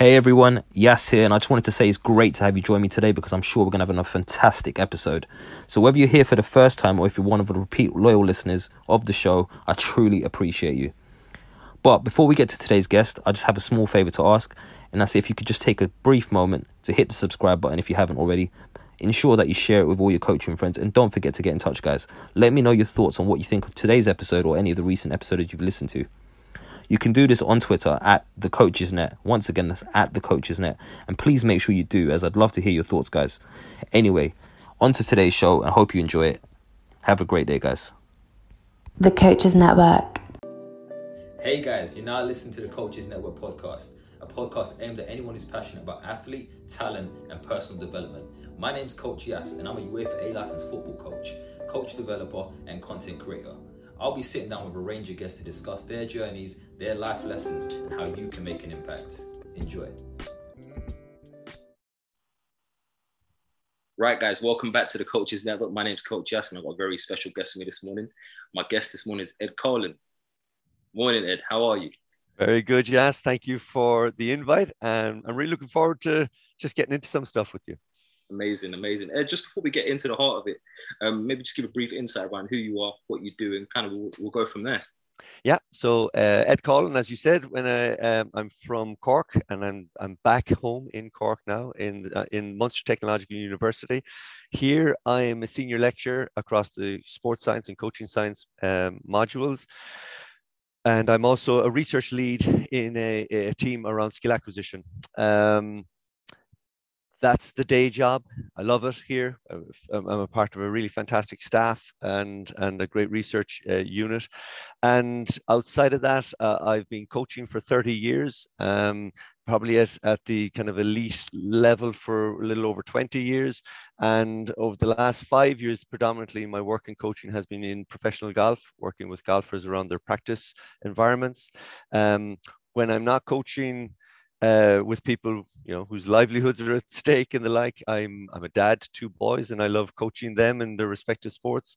Hey everyone, Yas here, and I just wanted to say it's great to have you join me today because I'm sure we're going to have another fantastic episode. So, whether you're here for the first time or if you're one of the repeat loyal listeners of the show, I truly appreciate you. But before we get to today's guest, I just have a small favor to ask, and that's if you could just take a brief moment to hit the subscribe button if you haven't already. Ensure that you share it with all your coaching friends, and don't forget to get in touch, guys. Let me know your thoughts on what you think of today's episode or any of the recent episodes you've listened to. You can do this on Twitter at the Coaches Net. Once again, that's at the Coaches Net. And please make sure you do, as I'd love to hear your thoughts, guys. Anyway, on to today's show. I hope you enjoy it. Have a great day, guys. The Coaches Network. Hey, guys, you're now listening to the Coaches Network podcast, a podcast aimed at anyone who's passionate about athlete, talent, and personal development. My name's Coach Yas, and I'm a UEFA A licensed football coach, coach developer, and content creator. I'll be sitting down with a range of guests to discuss their journeys, their life lessons, and how you can make an impact. Enjoy. Right, guys, welcome back to the Coaches Network. My name's Coach Jess, and I've got a very special guest with me this morning. My guest this morning is Ed Coughlan. Morning, Ed. How are you? Very good, Jess. Thank you for the invite, and I'm really looking forward to just getting into some stuff with you. Amazing, amazing. Ed, just before we get into the heart of it, um, maybe just give a brief insight around who you are, what you do, and kind of we'll, we'll go from there. Yeah, so uh, Ed Coughlan, as you said, when I um, I'm from Cork and I'm I'm back home in Cork now in uh, in Munster Technological University. Here I am a senior lecturer across the sports science and coaching science um, modules, and I'm also a research lead in a, a team around skill acquisition. Um, that's the day job. I love it here. I'm a part of a really fantastic staff and and a great research uh, unit. And outside of that, uh, I've been coaching for 30 years. Um, probably at, at the kind of elite level for a little over 20 years. And over the last five years, predominantly my work in coaching has been in professional golf, working with golfers around their practice environments. Um, when I'm not coaching, uh, with people you know whose livelihoods are at stake and the like. I'm I'm a dad to two boys, and I love coaching them in their respective sports.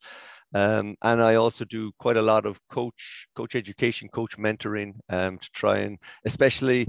Um, and I also do quite a lot of coach coach education, coach mentoring um, to try and especially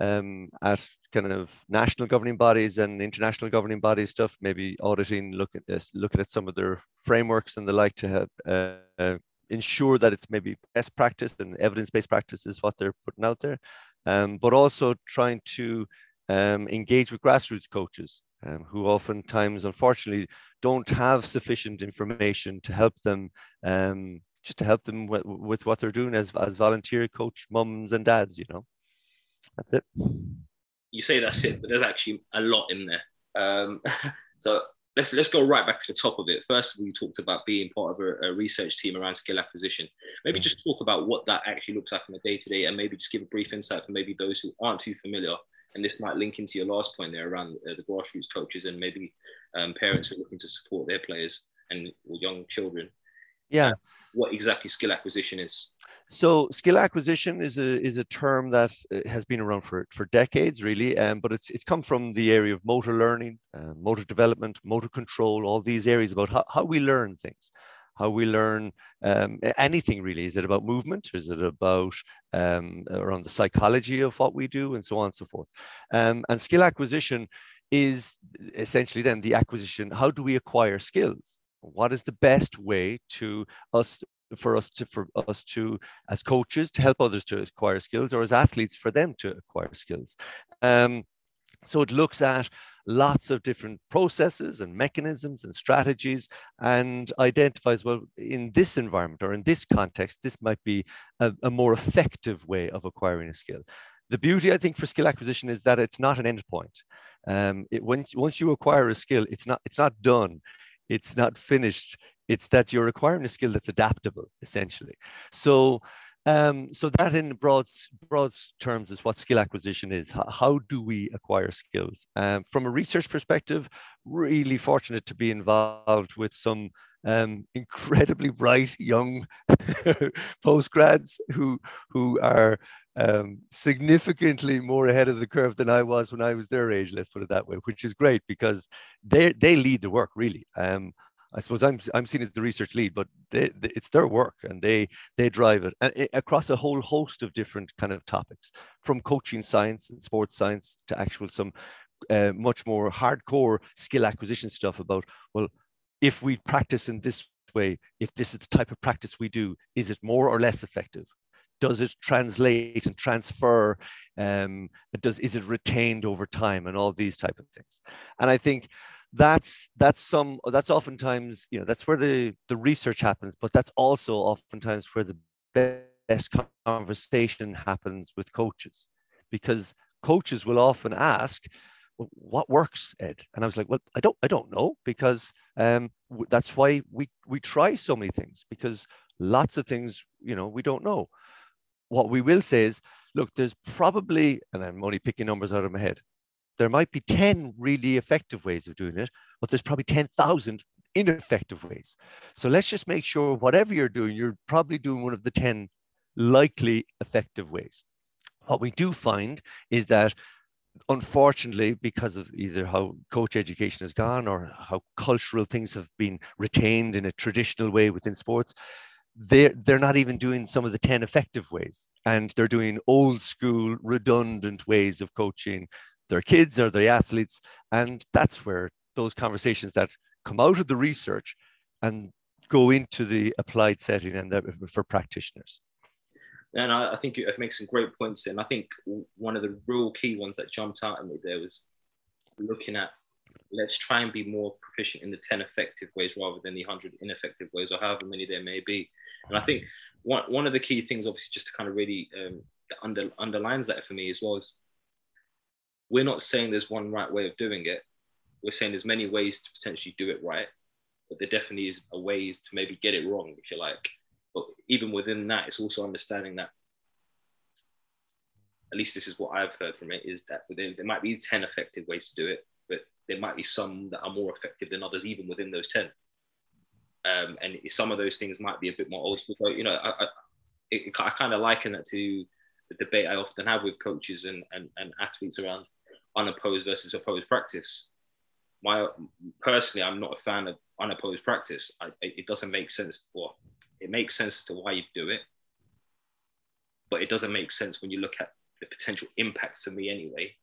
um, at kind of national governing bodies and international governing bodies stuff, maybe auditing, look at this, looking at some of their frameworks and the like to have uh, uh, ensure that it's maybe best practice and evidence-based practice is what they're putting out there um, but also trying to um, engage with grassroots coaches um, who oftentimes, unfortunately, don't have sufficient information to help them, um, just to help them with, with what they're doing as, as volunteer coach mums and dads, you know. That's it. You say that's it, but there's actually a lot in there. Um, so let's let's go right back to the top of it. First, we talked about being part of a, a research team around skill acquisition. Maybe mm. just talk about what that actually looks like in a day to day, and maybe just give a brief insight for maybe those who aren't too familiar. And this might link into your last point there around uh, the grassroots coaches and maybe um, parents who are looking to support their players and young children. Yeah. What exactly skill acquisition is? So skill acquisition is a is a term that uh, has been around for for decades, really, um, but it's it's come from the area of motor learning, uh, motor development, motor control, all these areas about how, how we learn things, how we learn um, anything really. Is it about movement? Is it about um, around the psychology of what we do, and so on and so forth? Um, and skill acquisition is essentially then the acquisition. How do we acquire skills? What is the best way to us for us to for us to as coaches to help others to acquire skills or as athletes for them to acquire skills? Um, so it looks at lots of different processes and mechanisms and strategies and identifies well in this environment or in this context this might be a, a more effective way of acquiring a skill. The beauty i think for skill acquisition is that it's not an endpoint um, it, when, once you acquire a skill it's not it's not done it's not finished it's that you're acquiring a skill that's adaptable essentially so um, so that in broad, broad terms is what skill acquisition is. How, how do we acquire skills? Um, from a research perspective, really fortunate to be involved with some um, incredibly bright young postgrads who, who are um, significantly more ahead of the curve than I was when I was their age, let's put it that way, which is great because they, they lead the work really. Um, I suppose I'm I'm seen as the research lead, but they, they, it's their work and they they drive it and it, across a whole host of different kind of topics, from coaching science and sports science to actual some uh, much more hardcore skill acquisition stuff about well, if we practice in this way, if this is the type of practice we do, is it more or less effective? Does it translate and transfer? Um, does is it retained over time and all these type of things? And I think that's that's some that's oftentimes you know that's where the the research happens but that's also oftentimes where the best conversation happens with coaches because coaches will often ask what works ed and i was like well i don't i don't know because um, that's why we we try so many things because lots of things you know we don't know what we will say is look there's probably and i'm only picking numbers out of my head there might be 10 really effective ways of doing it, but there's probably 10,000 ineffective ways. So let's just make sure whatever you're doing, you're probably doing one of the 10 likely effective ways. What we do find is that unfortunately, because of either how coach education has gone or how cultural things have been retained in a traditional way within sports, they're, they're not even doing some of the 10 effective ways. And they're doing old school, redundant ways of coaching their kids or their athletes. And that's where those conversations that come out of the research and go into the applied setting and for practitioners. And I, I think it makes some great points. And I think one of the real key ones that jumped out at me there was looking at let's try and be more proficient in the 10 effective ways rather than the 100 ineffective ways or however many there may be. And I think one, one of the key things, obviously, just to kind of really um, under, underlines that for me as well is we're not saying there's one right way of doing it. We're saying there's many ways to potentially do it right, but there definitely is a ways to maybe get it wrong, if you like. But even within that, it's also understanding that at least this is what I've heard from it is that within, there might be 10 effective ways to do it, but there might be some that are more effective than others, even within those 10. Um, and some of those things might be a bit more old school. You know, I, I, I kind of liken that to the debate I often have with coaches and, and, and athletes around unopposed versus opposed practice. My personally, I'm not a fan of unopposed practice. I, it doesn't make sense. Well, it makes sense as to why you do it, but it doesn't make sense when you look at the potential impacts for me anyway.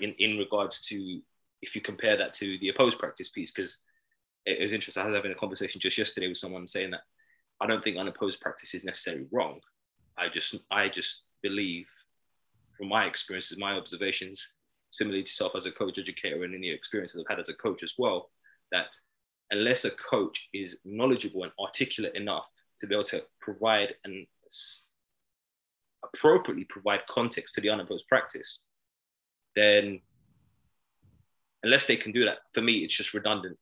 In in regards to if you compare that to the opposed practice piece, because it was interesting. I was having a conversation just yesterday with someone saying that I don't think unopposed practice is necessarily wrong. I just I just believe, from my experiences, my observations, similarly to yourself as a coach educator and any experiences I've had as a coach as well, that unless a coach is knowledgeable and articulate enough to be able to provide and appropriately provide context to the unopposed practice, then unless they can do that, for me, it's just redundant.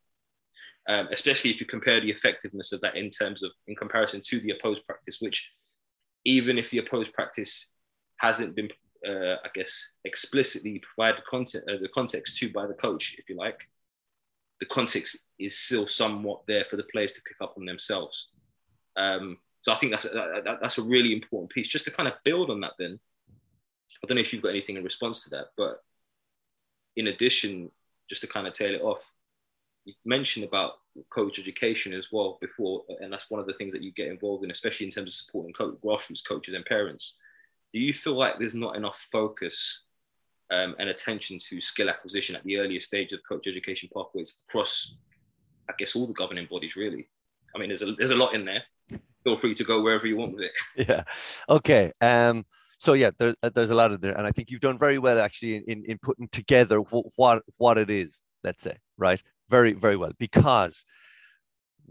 Um, especially if you compare the effectiveness of that in terms of in comparison to the opposed practice, which even if the opposed practice hasn't been uh, I guess, explicitly provide content, uh, the context to by the coach, if you like, the context is still somewhat there for the players to pick up on themselves. Um, so I think that's that, that's a really important piece. Just to kind of build on that, then I don't know if you've got anything in response to that, but in addition, just to kind of tail it off, you mentioned about coach education as well before, and that's one of the things that you get involved in, especially in terms of supporting grassroots coaches and parents do you feel like there's not enough focus um, and attention to skill acquisition at the earlier stage of coach education pathways across, I guess, all the governing bodies, really? I mean, there's a, there's a lot in there, feel free to go wherever you want with it. yeah. Okay. Um. So yeah, there, uh, there's a lot of there, and I think you've done very well actually in, in, in putting together what, what what it is. Let's say right, very very well because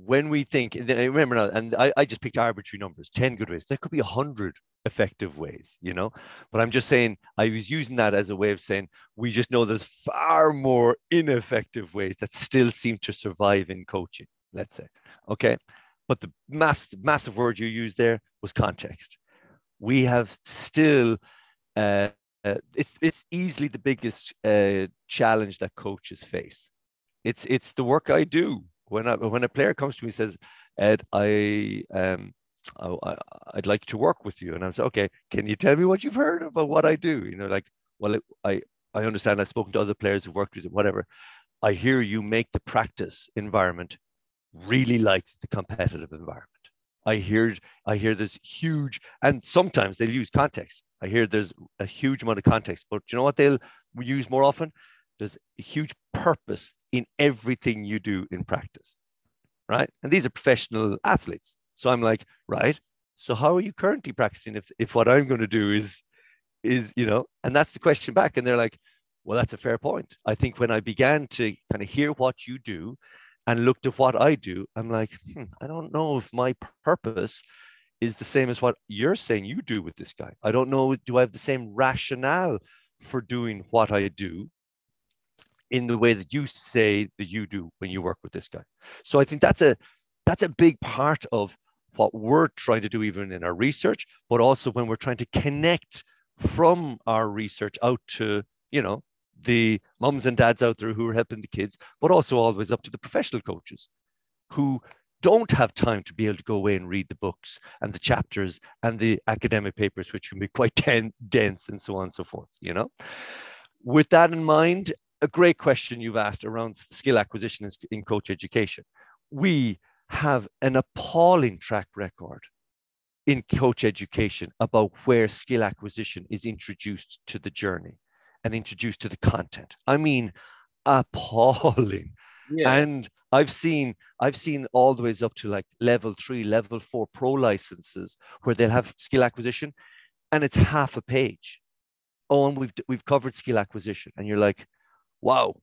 when we think, and I remember now, and I, I just picked arbitrary numbers, 10 good ways. There could be a hundred effective ways, you know. But I'm just saying I was using that as a way of saying we just know there's far more ineffective ways that still seem to survive in coaching, let's say. Okay. But the mass, massive word you used there was context. We have still uh, uh, it's it's easily the biggest uh, challenge that coaches face. It's it's the work I do when I, when a player comes to me and says, Ed, I um I, would like to work with you, and I'm saying, okay, can you tell me what you've heard about what I do? You know, like, well, I I understand I've spoken to other players who worked with it, whatever. I hear you make the practice environment really like the competitive environment. I hear I hear there's huge, and sometimes they'll use context. I hear there's a huge amount of context, but you know what they'll use more often? There's a huge purpose in everything you do in practice, right? And these are professional athletes. So I'm like, right. So how are you currently practicing if, if what I'm going to do is, is, you know, and that's the question back. And they're like, well, that's a fair point. I think when I began to kind of hear what you do and looked at what I do, I'm like, hmm, I don't know if my purpose is the same as what you're saying you do with this guy. I don't know, do I have the same rationale for doing what I do in the way that you say that you do when you work with this guy. So I think that's a that's a big part of what we're trying to do even in our research, but also when we're trying to connect from our research out to, you know, the mums and dads out there who are helping the kids, but also always up to the professional coaches who don't have time to be able to go away and read the books and the chapters and the academic papers, which can be quite dense and so on and so forth, you know? With that in mind, a great question you've asked around skill acquisition in coach education. We have an appalling track record in coach education about where skill acquisition is introduced to the journey and introduced to the content. I mean, appalling. Yeah. And I've seen I've seen all the ways up to like level three, level four pro licenses where they'll have skill acquisition, and it's half a page. Oh, and we've we've covered skill acquisition, and you're like, wow,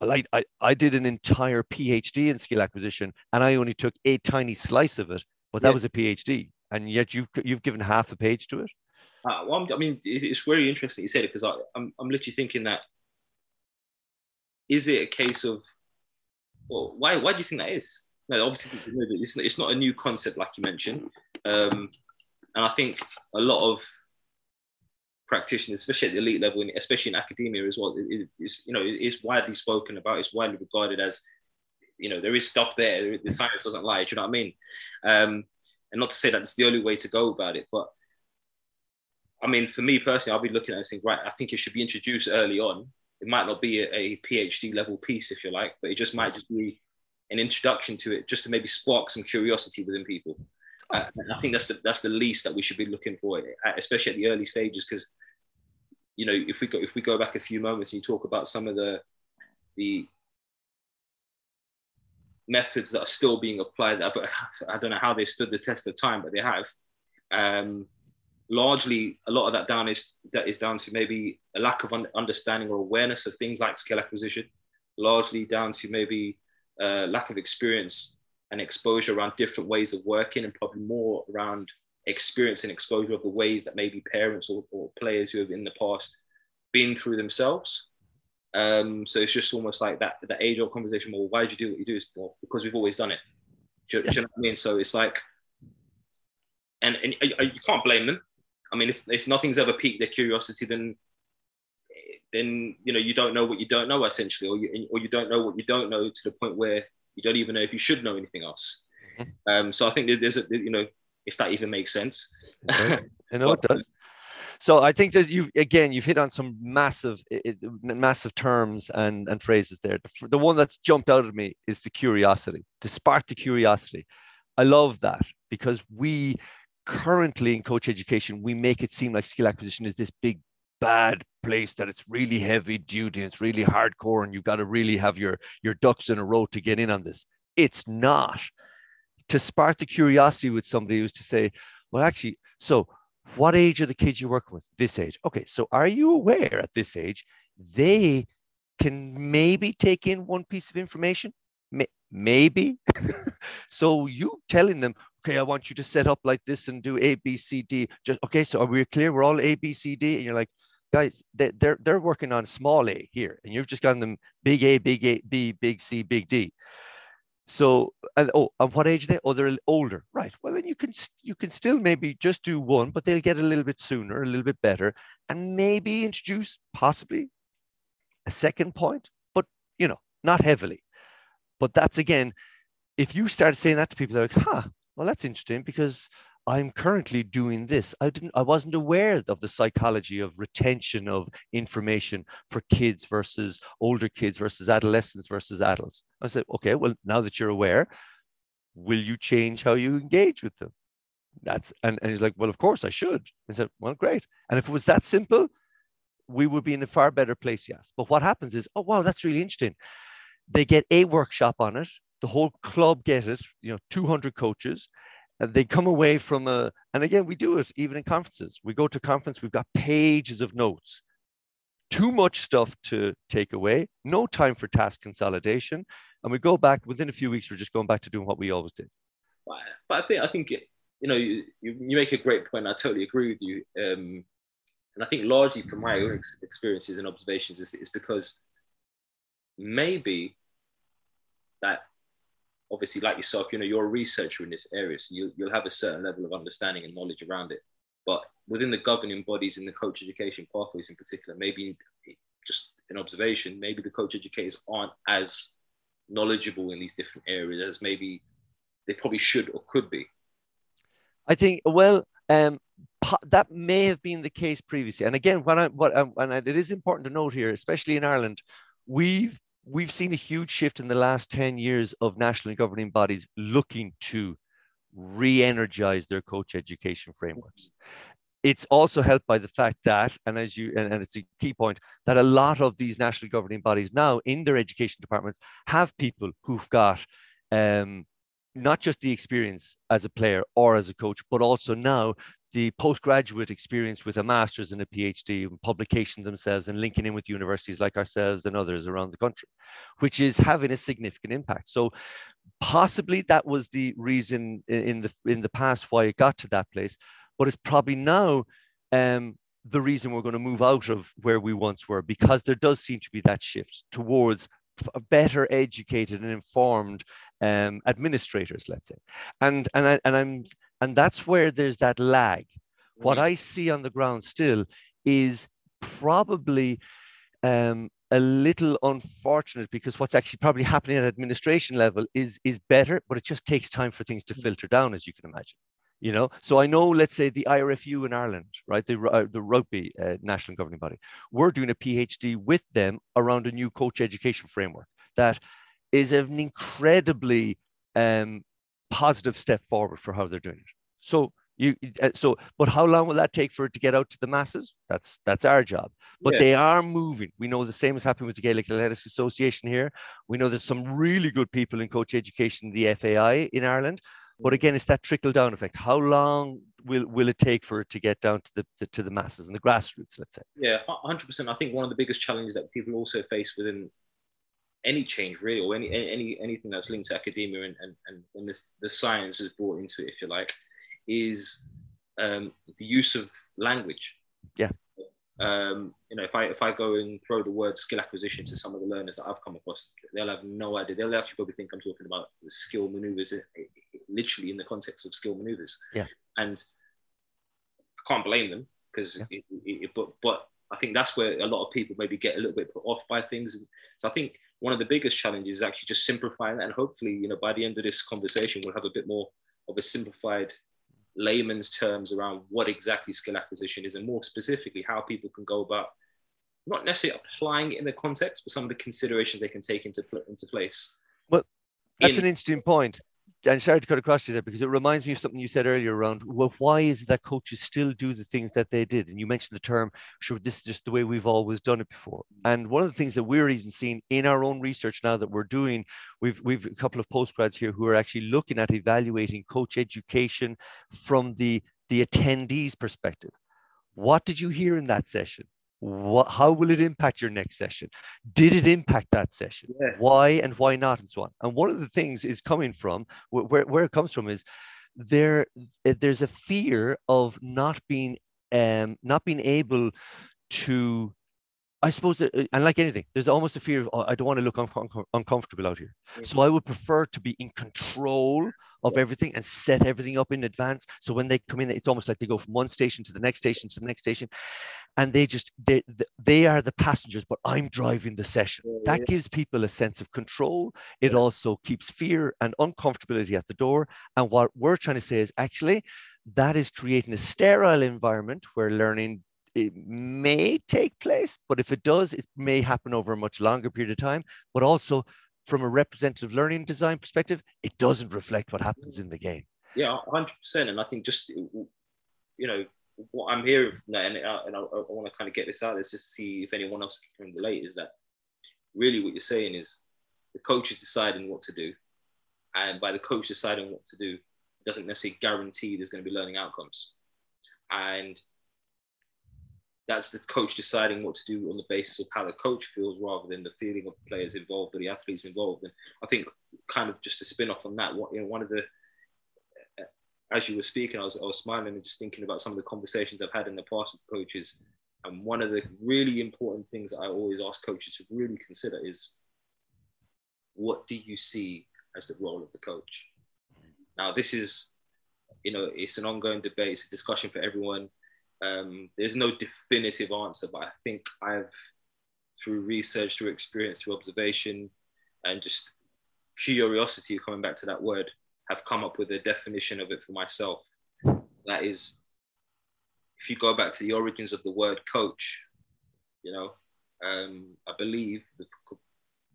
I, I, I did an entire PhD in skill acquisition and I only took a tiny slice of it, but that yeah. was a PhD. And yet you've, you've given half a page to it. Uh, well, I mean, it's very interesting you said it because I'm, I'm literally thinking that is it a case of, well, why, why do you think that is? No, obviously, it's, it's not a new concept like you mentioned. Um, and I think a lot of practitioners, especially at the elite level, and especially in academia as well, it, it's you know it's widely spoken about. It's widely regarded as you know there is stuff there. The science doesn't lie. Do you know what I mean? Um, and not to say that it's the only way to go about it, but I mean, for me personally, I'll be looking at it and saying, right, I think it should be introduced early on. It might not be a, a PhD level piece, if you like, but it just might just be an introduction to it, just to maybe spark some curiosity within people. Uh, I think that's the that's the least that we should be looking for, especially at the early stages, because you know if we go if we go back a few moments and you talk about some of the the methods that are still being applied, that I don't know how they've stood the test of time, but they have. Um, largely, a lot of that down is that is down to maybe a lack of understanding or awareness of things like skill acquisition. Largely down to maybe uh, lack of experience and exposure around different ways of working and probably more around experience and exposure of the ways that maybe parents or, or players who have in the past been through themselves. Um, so it's just almost like that that age old conversation. Well, why did you do what you do? Well, because we've always done it. Do, do you know what I mean? So it's like, and, and you can't blame them. I mean, if, if nothing's ever piqued their curiosity, then then you know you don't know what you don't know essentially, or you or you don't know what you don't know to the point where you don't even know if you should know anything else. Mm-hmm. Um, so I think there's a you know if that even makes sense. Okay. I know it does. So I think that you've again you've hit on some massive massive terms and and phrases there. The, the one that's jumped out at me is the curiosity, to spark the curiosity. I love that because we currently in coach education we make it seem like skill acquisition is this big bad place that it's really heavy duty and it's really hardcore and you've got to really have your your ducks in a row to get in on this it's not to spark the curiosity with somebody was to say, well, actually, so what age are the kids you're working with? This age. Okay, so are you aware at this age they can maybe take in one piece of information? Maybe. so you telling them, okay, I want you to set up like this and do A, B, C, D. Just okay. So are we clear? We're all A, B, C, D, and you're like, guys, they, they're they're working on small A here, and you've just gotten them big A, big A, B, big C, big D. So, and oh, and what age are they? Oh, they're older, right? Well, then you can you can still maybe just do one, but they'll get a little bit sooner, a little bit better, and maybe introduce possibly a second point, but you know, not heavily. But that's again, if you start saying that to people, they're like, "Huh, well, that's interesting," because I'm currently doing this. I didn't, I wasn't aware of the psychology of retention of information for kids versus older kids versus adolescents versus adults. I said, okay, well, now that you're aware, will you change how you engage with them? That's and, and he's like, well, of course I should. I said, well, great. And if it was that simple, we would be in a far better place, yes. But what happens is, oh wow, that's really interesting. They get a workshop on it. The whole club get it. You know, 200 coaches they come away from a and again we do it even in conferences. We go to conference we've got pages of notes. Too much stuff to take away no time for task consolidation and we go back within a few weeks we're just going back to doing what we always did. But i think i think you know you, you make a great point i totally agree with you um, and i think largely from my own experiences and observations is, is because maybe that obviously, like yourself, you know, you're a researcher in this area, so you, you'll have a certain level of understanding and knowledge around it. But within the governing bodies in the coach education pathways in particular, maybe just an observation, maybe the coach educators aren't as knowledgeable in these different areas as maybe they probably should or could be. I think, well, um, that may have been the case previously. And again, when I, what, um, and it is important to note here, especially in Ireland, we've we've seen a huge shift in the last 10 years of national governing bodies looking to re-energize their coach education frameworks. It's also helped by the fact that and as you and, and, it's a key point that a lot of these national governing bodies now in their education departments have people who've got um, not just the experience as a player or as a coach but also now the postgraduate experience with a master's and a PhD, and publications themselves, and linking in with universities like ourselves and others around the country, which is having a significant impact. So, possibly that was the reason in the in the past why it got to that place, but it's probably now um, the reason we're going to move out of where we once were because there does seem to be that shift towards better educated and informed um, administrators, let's say, and and I, and I'm and that's where there's that lag. What I see on the ground still is probably um, a little unfortunate because what's actually probably happening at administration level is is better, but it just takes time for things to filter down, as you can imagine. You know, so I know, let's say the IRFU in Ireland, right, the uh, the rugby uh, national governing body, we're doing a PhD with them around a new coach education framework that is an incredibly um, positive step forward for how they're doing it. So you uh, so but how long will that take for it to get out to the masses? That's that's our job. But yeah. they are moving. We know the same is happening with the gaelic athletics association here. We know there's some really good people in coach education the fai in ireland. But again it's that trickle down effect. How long will will it take for it to get down to the, the to the masses and the grassroots let's say? Yeah 100% i think one of the biggest challenges that people also face within any change really, or any any anything that's linked to academia and and, and when this, the science is brought into it, if you like, is um, the use of language. Yeah. Um, you know, if I if I go and throw the word skill acquisition to some of the learners that I've come across, they'll have no idea. They'll actually probably think I'm talking about skill maneuvers, eh, eh, literally in the context of skill maneuvers. Yeah. And I can't blame them because, yeah. but but I think that's where a lot of people maybe get a little bit put off by things. So I think one of the biggest challenges is actually just simplifying that. And hopefully, you know, by the end of this conversation, we'll have a bit more of a simplified layman's terms around what exactly skill acquisition is and more specifically how people can go about not necessarily applying it in the context, but some of the considerations they can take into, into place. Well, that's in, an interesting point. And sorry to cut across you there because it reminds me of something you said earlier around well, why is it that coaches still do the things that they did? And you mentioned the term, sure, this is just the way we've always done it before. And one of the things that we're even seeing in our own research now that we're doing, we've we've a couple of postgrads here who are actually looking at evaluating coach education from the the attendees' perspective. What did you hear in that session? What, how will it impact your next session? Did it impact that session? Yeah. Why and why not, and so on. And one of the things is coming from where, where it comes from is there there's a fear of not being um, not being able to I suppose, that, uh, and like anything, there's almost a fear of, oh, I don't want to look un- un- uncomfortable out here. Mm-hmm. So I would prefer to be in control of everything and set everything up in advance. So when they come in, it's almost like they go from one station to the next station to the next station. And they just, they, they are the passengers, but I'm driving the session. That gives people a sense of control. It also keeps fear and uncomfortability at the door. And what we're trying to say is actually, that is creating a sterile environment where learning it may take place, but if it does, it may happen over a much longer period of time. But also, from a representative learning design perspective, it doesn't reflect what happens in the game. Yeah, 100%. And I think just, you know, what I'm hearing and, I, and I, I want to kind of get this out, is just see if anyone else can relate, is that really what you're saying is the coach is deciding what to do. And by the coach deciding what to do, doesn't necessarily guarantee there's going to be learning outcomes. And that's the coach deciding what to do on the basis of how the coach feels rather than the feeling of the players involved or the athletes involved. And I think kind of just a spin off on that, what you know, one of the uh, as you were speaking, I was, I was smiling and just thinking about some of the conversations I've had in the past with coaches. And one of the really important things that I always ask coaches to really consider is what do you see as the role of the coach? Now, this is, you know, it's an ongoing debate, it's a discussion for everyone. Um, there's no definitive answer, but I think I've, through research, through experience, through observation, and just curiosity, coming back to that word, have come up with a definition of it for myself. That is, if you go back to the origins of the word coach, you know, um, I believe the,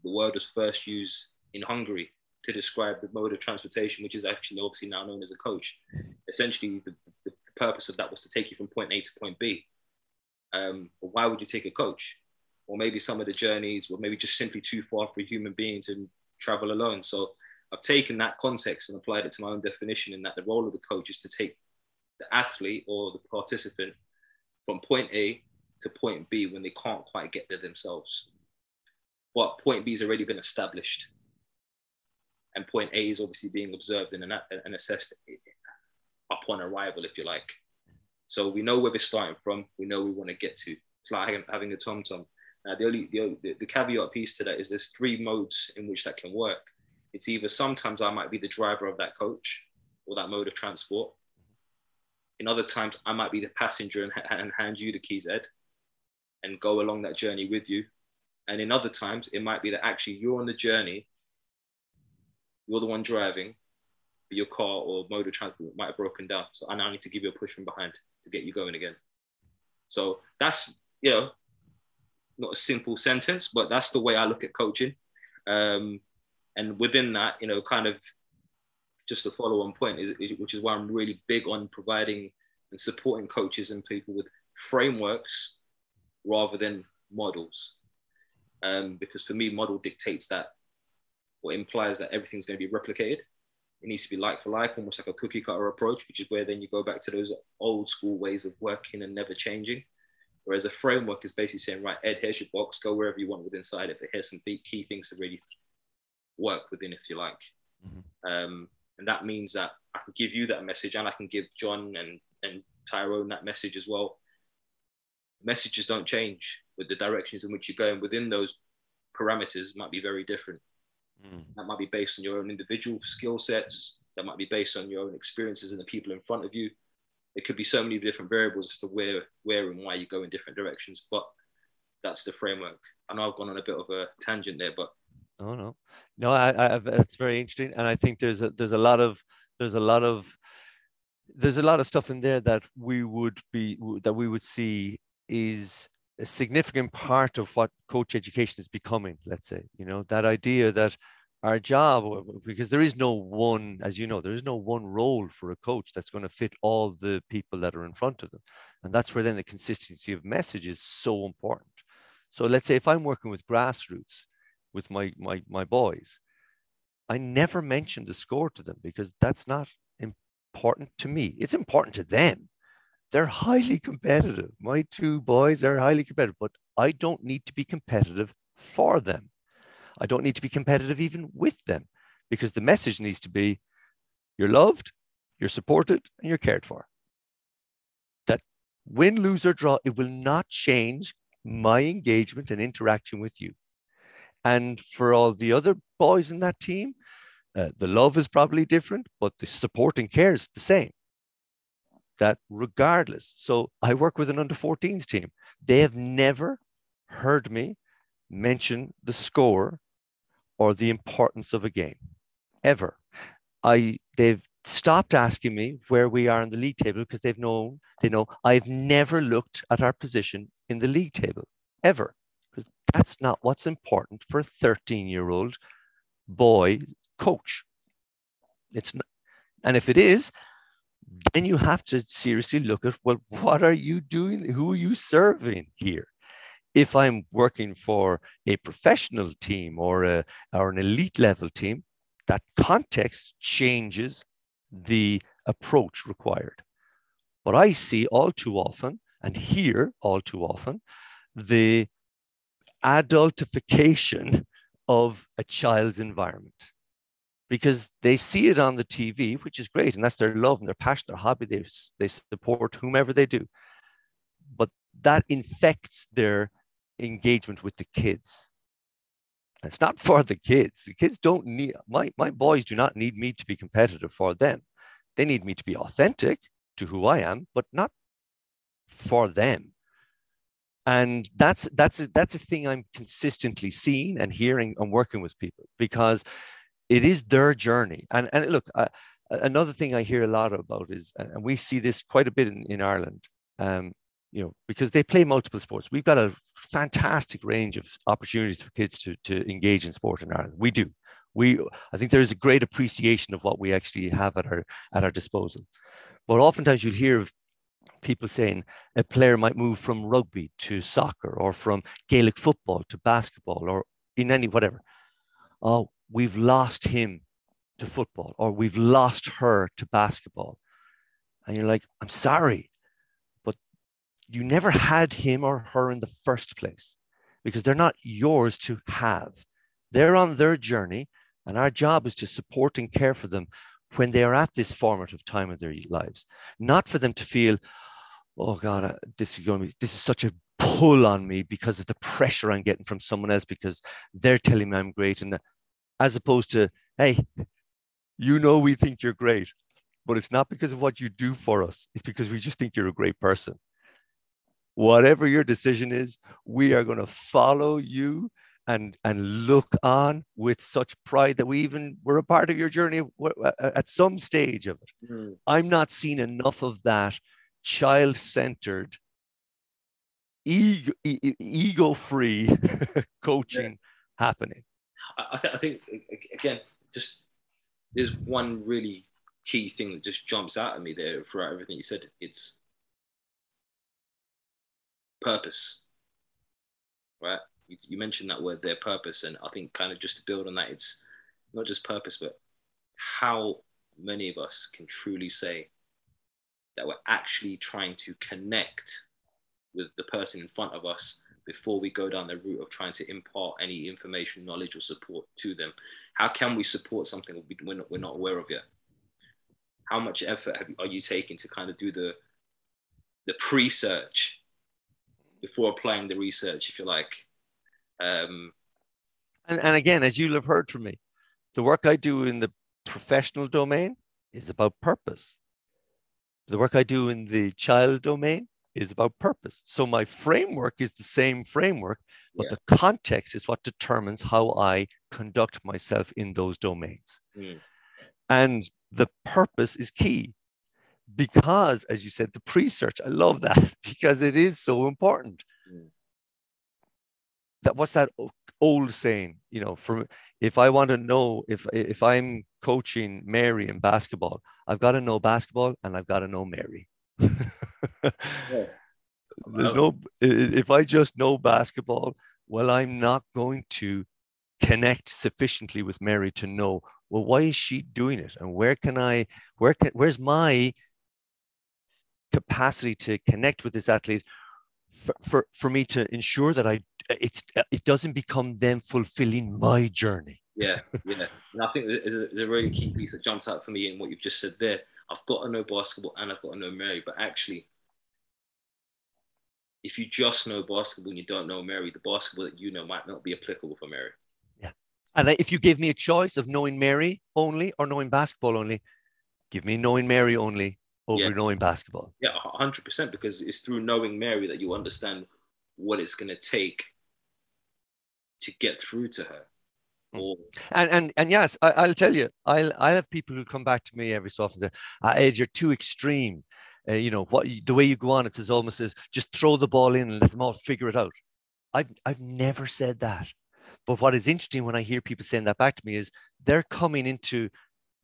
the word was first used in Hungary to describe the mode of transportation, which is actually obviously now known as a coach. Essentially, the, purpose of that was to take you from point A to point B. Um, why would you take a coach? Or maybe some of the journeys were maybe just simply too far for a human being to travel alone. So I've taken that context and applied it to my own definition in that the role of the coach is to take the athlete or the participant from point A to point B when they can't quite get there themselves. But point B has already been established. And point A is obviously being observed and, and assessed upon arrival, if you like. So we know where we're starting from. We know we want to get to. It's like having a tom tom. The only the, the caveat piece to that is there's three modes in which that can work. It's either sometimes I might be the driver of that coach or that mode of transport. In other times, I might be the passenger and, and hand you the keys, Ed, and go along that journey with you. And in other times, it might be that actually you're on the journey, you're the one driving, your car or mode of transport might have broken down. So I now need to give you a push from behind to get you going again. So that's, you know, not a simple sentence, but that's the way I look at coaching. Um, and within that, you know, kind of just a follow on point, is, is, which is why I'm really big on providing and supporting coaches and people with frameworks rather than models. Um, because for me, model dictates that or implies that everything's going to be replicated it needs to be like for like, almost like a cookie cutter approach, which is where then you go back to those old school ways of working and never changing. Whereas a framework is basically saying, right, Ed, here's your box, go wherever you want within inside it, but here's some key things to really work within, if you like. Mm-hmm. Um, and that means that I can give you that message and I can give John and, and Tyrone that message as well. Messages don't change, but the directions in which you're going within those parameters might be very different. Mm. That might be based on your own individual skill sets. That might be based on your own experiences and the people in front of you. It could be so many different variables as to where, where and why you go in different directions. But that's the framework. I know I've gone on a bit of a tangent there, but oh no, no, I, I, it's very interesting, and I think there's a there's a lot of there's a lot of there's a lot of stuff in there that we would be that we would see is a significant part of what coach education is becoming let's say you know that idea that our job because there is no one as you know there is no one role for a coach that's going to fit all the people that are in front of them. And that's where then the consistency of message is so important. So let's say if i'm working with grassroots with my my my boys i never mention the score to them because that's not important to me. It's important to them they're highly competitive my two boys are highly competitive but i don't need to be competitive for them I don't need to be competitive even with them because the message needs to be you're loved, you're supported, and you're cared for. That win, lose, or draw, it will not change my engagement and interaction with you. And for all the other boys in that team, uh, the love is probably different, but the support and care is the same. That regardless. So I work with an under 14s team. They have never heard me mention the score or the importance of a game ever. I they've stopped asking me where we are in the league table because they've known they know I've never looked at our position in the league table ever because that's not what's important for a 13 year old boy coach. It's not, and if it is, then you have to seriously look at well, what are you doing? Who are you serving here? if I'm working for a professional team or, a, or an elite level team, that context changes the approach required. But I see all too often and hear all too often the adultification of a child's environment because they see it on the TV, which is great, and that's their love and their passion, their hobby. They, they support whomever they do. But that infects their engagement with the kids. it's not for the kids. The kids don't need my my boys do not need me to be competitive for them. They need me to be authentic to who I am, but not for them. And that's that's a, that's a thing I'm consistently seeing and hearing and working with people because it is their journey. And and look, uh, another thing I hear a lot about is, and we see this quite a bit in, in Ireland, um, you know, because they play multiple sports. We've got a fantastic range of opportunities for kids to, to engage in sport in Ireland. We do. We, I think there is a great appreciation of what we actually have at our at our disposal. But oftentimes you'll hear of people saying a player might move from rugby to soccer or from Gaelic football to basketball or in any whatever. Oh, we've lost him to football or we've lost her to basketball. And you're like, I'm sorry but you never had him or her in the first place because they're not yours to have. They're on their journey, and our job is to support and care for them when they are at this formative time of their lives, not for them to feel, oh God, uh, this is going to be, this is such a pull on me because of the pressure I'm getting from someone else because they're telling me I'm great. And as opposed to, hey, you know, we think you're great, but it's not because of what you do for us. It's because we just think you're a great person whatever your decision is, we are going to follow you and, and look on with such pride that we even were a part of your journey at some stage of it. Mm. I'm not seeing enough of that child centered, ego, free coaching yeah. happening. I, th- I think, again, just there's one really key thing that just jumps out at me there throughout everything you said. It's purpose, right? You, you mentioned that word there, purpose, and I think kind of just to build on that, it's not just purpose, but how many of us can truly say that we're actually trying to connect with the person in front of us before we go down the route of trying to impart any information, knowledge, or support to them. How can we support something we're not, we're not aware of yet? How much effort have, are you taking to kind of do the the pre-search before applying the research, if you like. Um, and, and again, as you'll have heard from me, the work I do in the professional domain is about purpose. The work I do in the child domain is about purpose. So my framework is the same framework, but yeah. the context is what determines how I conduct myself in those domains. Mm. And the purpose is key because, as you said, the pre search, I love that because it is so important. Mm. that what's that old saying? You know, for if I want to know if if I'm coaching Mary in basketball, I've got to know basketball and I've got to know Mary. There's no if I just know basketball, well, I'm not going to connect sufficiently with Mary to know well why is she doing it and where can I where can where's my capacity to connect with this athlete for, for, for me to ensure that I it's it doesn't become them fulfilling my journey. Yeah, yeah. And I think there's a, there's a really key piece that jumps out for me in what you've just said there. I've got to know basketball and I've got to know Mary, but actually, if you just know basketball and you don't know Mary, the basketball that you know might not be applicable for Mary. Yeah. And if you give me a choice of knowing Mary only or knowing basketball only, give me knowing Mary only over yeah. knowing basketball. Yeah, 100%, because it's through knowing Mary that you understand what it's going to take to get through to her. Hmm. Or... And, and and yes, I, will tell you, I'll I have people who come back to me every so often and say, ah, Ed, you're too extreme. Uh, you know what the way you go on, it's as almost as just throw the ball in and let them all figure it out. I've I've never said that. But what is interesting when I hear people saying that back to me is they're coming into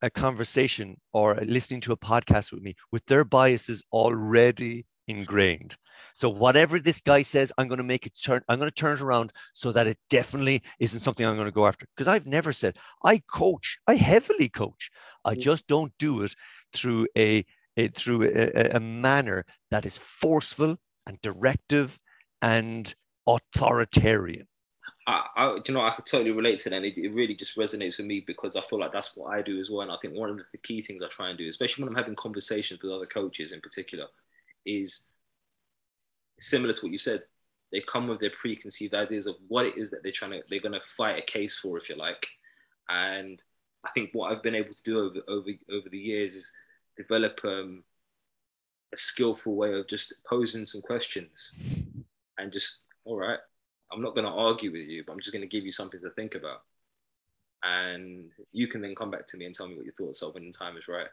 a conversation or listening to a podcast with me with their biases already ingrained. So whatever this guy says, I'm going to make it turn. I'm going to turn it around so that it definitely isn't something I'm going to go after. Because I've never said I coach. I heavily coach. I mm. just don't do it through a, a through a, a manner that is forceful and directive and authoritarian. I, I, you know, I could totally relate to that. And it, it, really just resonates with me because I feel like that's what I do as well. And I think one of the key things I try and do, especially when I'm having conversations with other coaches in particular, is similar to what you said. They come with their preconceived ideas of what it is that they're trying to, they're going to fight a case for, if you like. And I think what I've been able to do over over over the years is develop um, a skillful way of just posing some questions and just all right I'm not going to argue with you, but I'm just going to give you something to think about. And you can then come back to me and tell me what your thoughts are when the time is right.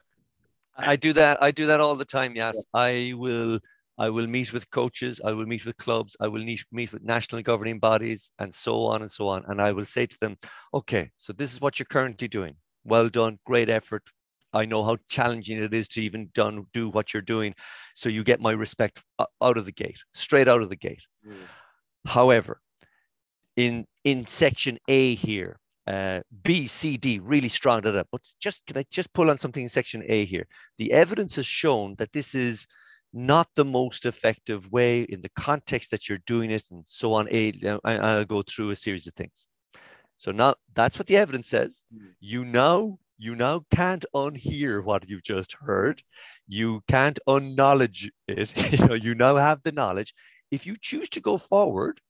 I do that. I do that all the time. Yes, yeah. I will. I will meet with coaches. I will meet with clubs. I will meet, meet with national governing bodies, and so on and so on. And I will say to them, "Okay, so this is what you're currently doing. Well done. Great effort. I know how challenging it is to even done do what you're doing. So you get my respect out of the gate, straight out of the gate. Mm. However, in in section A here, uh, B, C, D really strong it up. But just can I just pull on something in section A here? The evidence has shown that this is not the most effective way in the context that you're doing it, and so on. A, I'll go through a series of things. So now that's what the evidence says. Hmm. You now you now can't unhear what you've just heard. You can't unknowledge it. you know, you now have the knowledge. If you choose to go forward,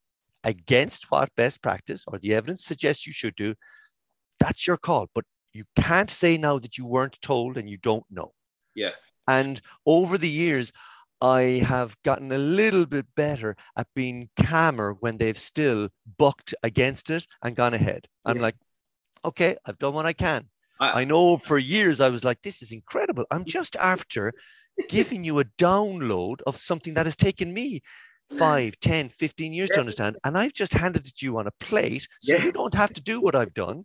against what best practice or the evidence suggests you should do, that's your call. But you can't say now that you weren't told and you don't know. Yeah. And over the years, I have gotten a little bit better at being calmer when they've still bucked against it and gone ahead. I'm like, okay, I've done what I can. I, I know for years I was like, this is incredible. I'm just after giving you a download of something that has taken me 5, 10, 15 years to understand. And I've just handed it to you on a plate. So yeah. you don't have to do what I've done,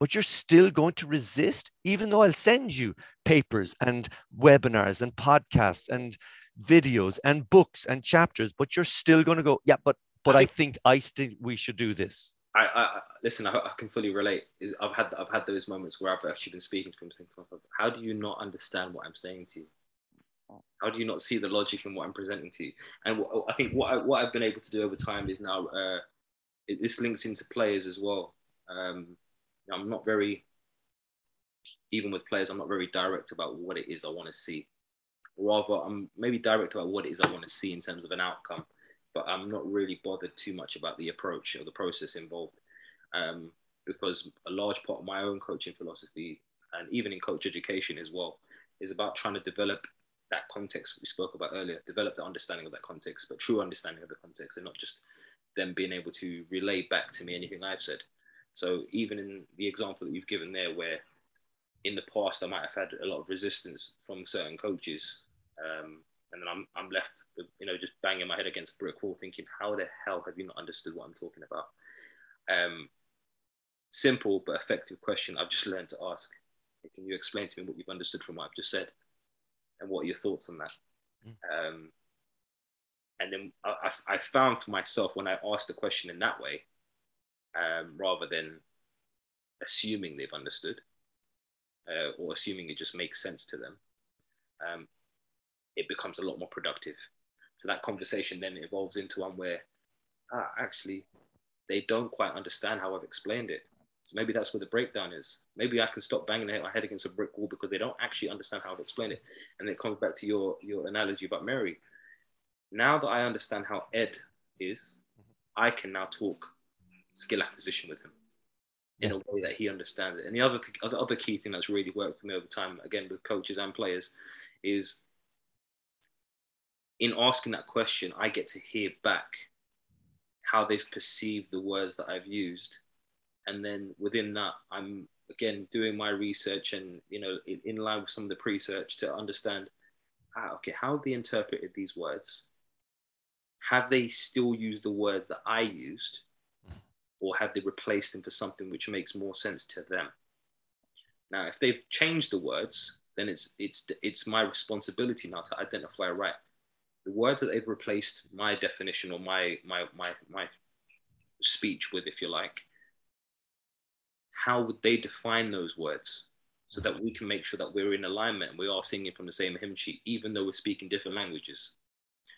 but you're still going to resist, even though I'll send you papers and webinars and podcasts and videos and books and chapters, but you're still going to go, yeah, but but I think I still we should do this. I, I listen. I, I, can fully relate. Is I've had I've had those moments where I've actually been speaking to people, thinking, how do you not understand what I'm saying to you? How do you not see the logic in what I'm presenting to you? And what, I think what, I, what I've been able to do over time is now uh, it, this links into players as well. Um, I'm not very, even with players, I'm not very direct about what it is I want to see. Rather, I'm maybe direct about what it is I want to see in terms of an outcome, but I'm not really bothered too much about the approach or the process involved. Um, because a large part of my own coaching philosophy and even in coach education as well is about trying to develop that context we spoke about earlier, develop the understanding of that context, but true understanding of the context, and not just them being able to relay back to me anything I've said. So even in the example that you've given there, where in the past I might have had a lot of resistance from certain coaches, um, and then I'm I'm left with you know just banging my head against a brick wall, thinking, how the hell have you not understood what I'm talking about? Um, simple but effective question I've just learned to ask. Can you explain to me what you've understood from what I've just said, and what are your thoughts on that? Mm. Um, and then I, I, found for myself when I asked the question in that way, um, rather than assuming they've understood uh, or assuming it just makes sense to them, um, it becomes a lot more productive. So that conversation then evolves into one where, ah, actually, they don't quite understand how I've explained it. So maybe that's where the breakdown is. Maybe I can stop banging my head against a brick wall because they don't actually understand how I've explained it. And it comes back to your your analogy about Mary. Now that I understand how Ed is, I can now talk skill acquisition with him in a way that he understands it. And the other, other other key thing that's really worked for me over time, again with coaches and players, is in asking that question, I get to hear back how they've perceived the words that I've used, and then within that, I'm again doing my research and you know in, in line with some of the pre-search to understand, ah, okay, how they interpreted these words. Have they still used the words that I used? or have they replaced them for something which makes more sense to them? Now, if they've changed the words, then it's it's it's my responsibility now to identify right the words that they've replaced my definition or my my my my speech with, if you like. How would they define those words so that we can make sure that we're in alignment and we are singing from the same hymn sheet, even though we're speaking different languages?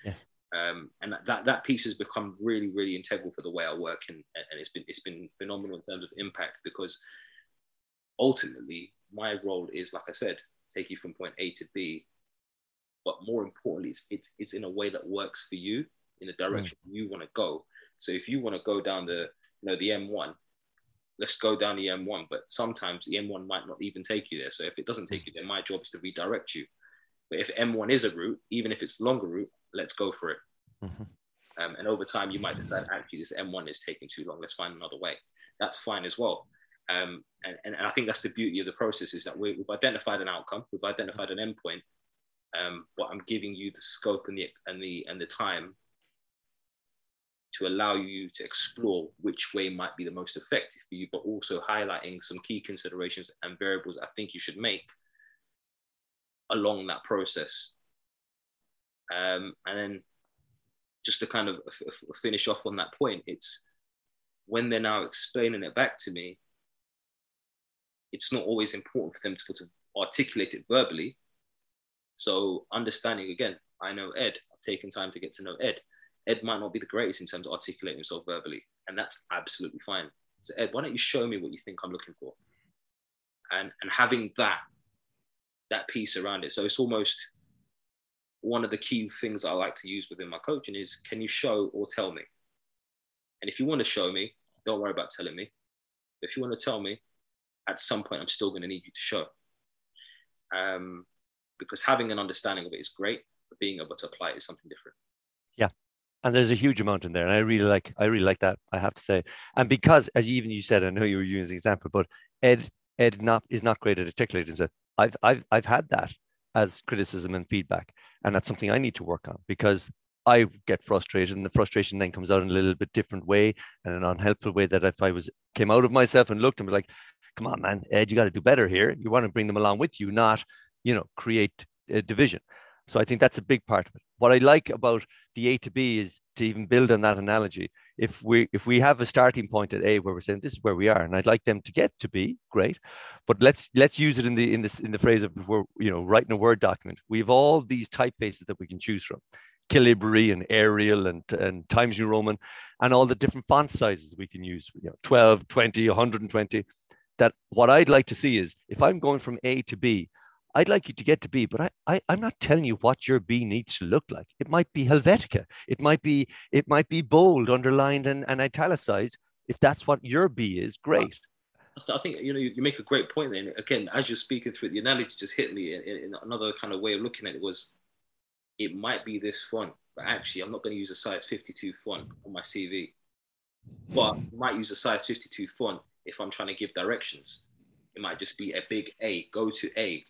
Yeah. Um, and that, that piece has become really, really integral for the way I work, and, and it's been it's been phenomenal in terms of impact because ultimately my role is, like I said, take you from point A to B, but more importantly, it's it's, it's in a way that works for you in the direction mm. you want to go. So if you want to go down the you know the M1, let's go down the M1. But sometimes the M1 might not even take you there. So if it doesn't take you there, my job is to redirect you. But if M1 is a route, even if it's longer route, let's go for it. Mm-hmm. Um, and over time, you might decide, actually, this M1 is taking too long. Let's find another way. That's fine as well. Um, and, and, I think that's the beauty of the process is that we, have identified an outcome, we've identified an endpoint, um, but I'm giving you the scope and the and the and the time to allow you to explore which way might be the most effective for you, but also highlighting some key considerations and variables I think you should make along that process. Um, and then just to kind of f- finish off on that point, it's when they're now explaining it back to me, it's not always important for them to, to articulate it verbally. So understanding again, I know Ed. I've taken time to get to know Ed. Ed might not be the greatest in terms of articulating himself verbally, and that's absolutely fine. So Ed, why don't you show me what you think I'm looking for? And and having that that piece around it. So it's almost one of the key things I like to use within my coaching is can you show or tell me? And if you want to show me, don't worry about telling me. If you want to tell me, at some point I'm still going to need you to show. Um, because having an understanding of it is great, but being able to apply it is something different. Yeah. And there's a huge amount in there. And I really like I really like that, I have to say. And because as even you said, I know you were using an example, but Ed Ed not is not great at articulating himself. I've I've I've had that as criticism and feedback. And that's something I need to work on because I get frustrated and the frustration then comes out in a little bit different way and an unhelpful way that if I was came out of myself and looked and was like, come on, man, Ed, you got to do better here. You want to bring them along with you, not, you know, create a division. So I think that's a big part of it. What I like about the A to B is to even build on that analogy. If we if we have a starting point at A where we're saying this is where we are, and I'd like them to get to B, great. But let's let's use it in the in this in the phrase of we're you know writing a word document. We have all these typefaces that we can choose from. Calibri and Arial and, and Times New Roman and all the different font sizes we can use, you know, 12, 20, 120. That what I'd like to see is if I'm going from A to B, I'd like you to get to B, but I, I, I'm not telling you what your B needs to look like. It might be Helvetica. It might be, it might be bold, underlined, and, and italicized. If that's what your B is, great. I think you know you make a great point. Then again, as you're speaking through it, the analogy just hit me in, in another kind of way of looking at it was, it might be this font, but actually I'm not going to use a size 52 font on my CV, but I might use a size 52 font if I'm trying to give directions. It might just be a big A, go to A,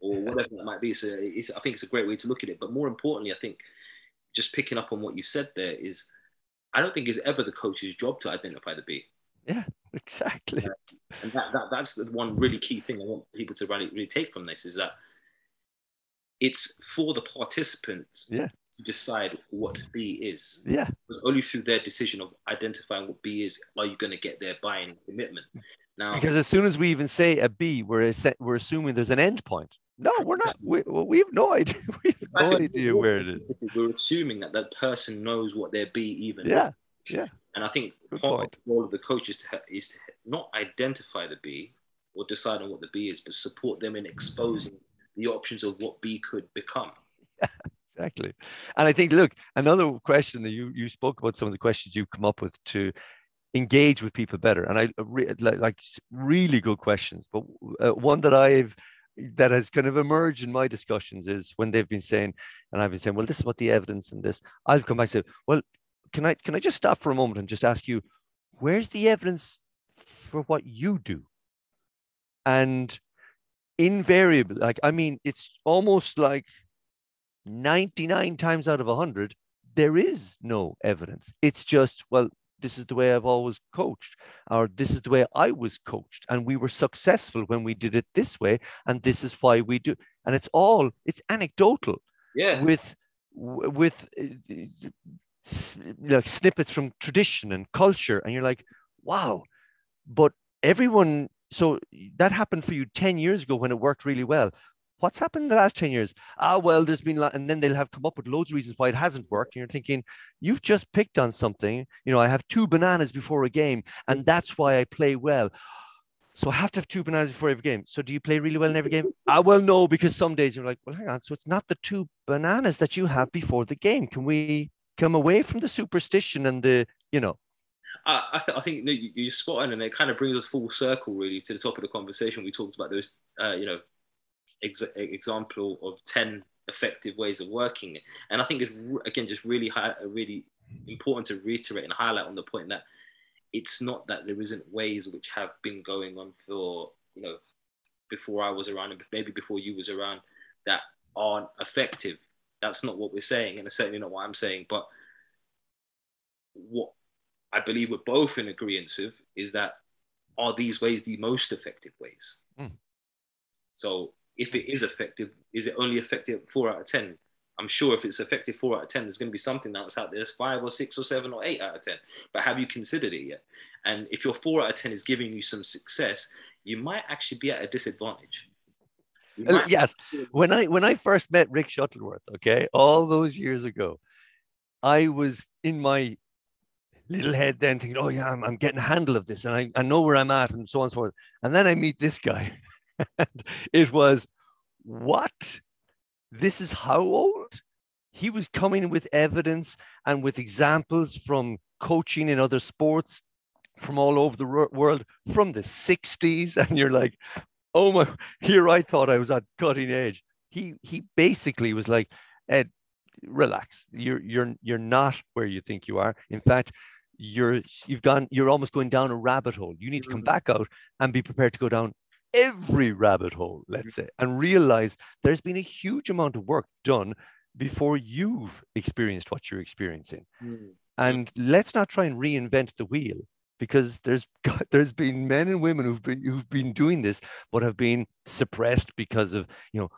or whatever that might be. So it's, I think it's a great way to look at it. But more importantly, I think just picking up on what you said there is, I don't think it's ever the coach's job to identify the B. Yeah, exactly. Uh, and that, that that's the one really key thing I want people to really, really take from this is that it's for the participants Yeah. to decide what B is. Yeah, Because only through their decision of identifying what B is are you going to get their buy-in commitment. Now, because as soon as we even say a B, we're we're assuming there's an end point. No, we're not. We, we have no idea. We have That's no it. idea where it is. We're assuming that that person knows what their B even is. Yeah, yeah. And I think Good part point. of the role of the coach is to, ha- is to not identify the B or decide on what the B is, but support them in exposing the options of what B could become. exactly. And I think, look, another question that you you spoke about some of the questions you've come up with to engage with people better, and I like, like really good questions. But uh, one that I've that has kind of emerged in my discussions is when they've been saying, and I've been saying, well, this is what the evidence and this. I've come back and said, well, can I can I just stop for a moment and just ask you, where's the evidence for what you do? And invariably, like I mean, it's almost like 99 times out of 100, there is no evidence. It's just, well, this is the way I've always coached, or this is the way I was coached, and we were successful when we did it this way, and this is why we do. And it's all, it's anecdotal Yeah. with, with uh, like snippets from tradition and culture, and you're like, wow. But everyone, so that happened for you 10 years ago when it worked really well what's happened in the last 10 years? Ah, well, there's been, and then they'll have come up with loads of reasons why it hasn't worked. And you're thinking, you've just picked on something. You know, I have two bananas before a game, and that's why I play well. So I have to have two bananas before every game. So do you play really well in every game? Ah, well, no, because some days you're like, well, hang on. So it's not the two bananas that you have before the game. Can we come away from the superstition and the, you know, I, I, th- I think you're spot on, and it kind of brings us full circle really to the top of the conversation. We talked about those, uh, you know, ex- example of ten effective ways of working, and I think it's again just really high, really important to reiterate and highlight on the point that it's not that there isn't ways which have been going on for you know before I was around and maybe before you was around that aren't effective. That's not what we're saying, and it's certainly not what I'm saying. But what I believe we're both in agreement with is that are these ways the most effective ways? Mm. So if it is effective, is it only effective four out of ten? I'm sure if it's effective four out of ten, there's going to be something that's out there that's five or six or seven or eight out of ten. But have you considered it yet? And if your four out of ten is giving you some success, you might actually be at a disadvantage. Uh, might- yes. When I when I first met Rick Shuttleworth, okay, all those years ago, I was in my little head then thinking, oh yeah, I'm, I'm getting a handle of this and I, I know where I'm at and so on and so forth. And then I meet this guy. and it was what? This is how old? He was coming with evidence and with examples from coaching in other sports from all over the world from the 60s. And you're like, oh my, here I thought I was at cutting edge. He he basically was like, Ed, relax. You're you're you're not where you think you are. In fact, you're you've gone you're almost going down a rabbit hole. You need to come mm-hmm. back out and be prepared to go down every rabbit hole, let's say, and realize there's been a huge amount of work done before you've experienced what you're experiencing. Mm. And let's not try and reinvent the wheel because there's there's been men and women who've been who've been doing this but have been suppressed because of you know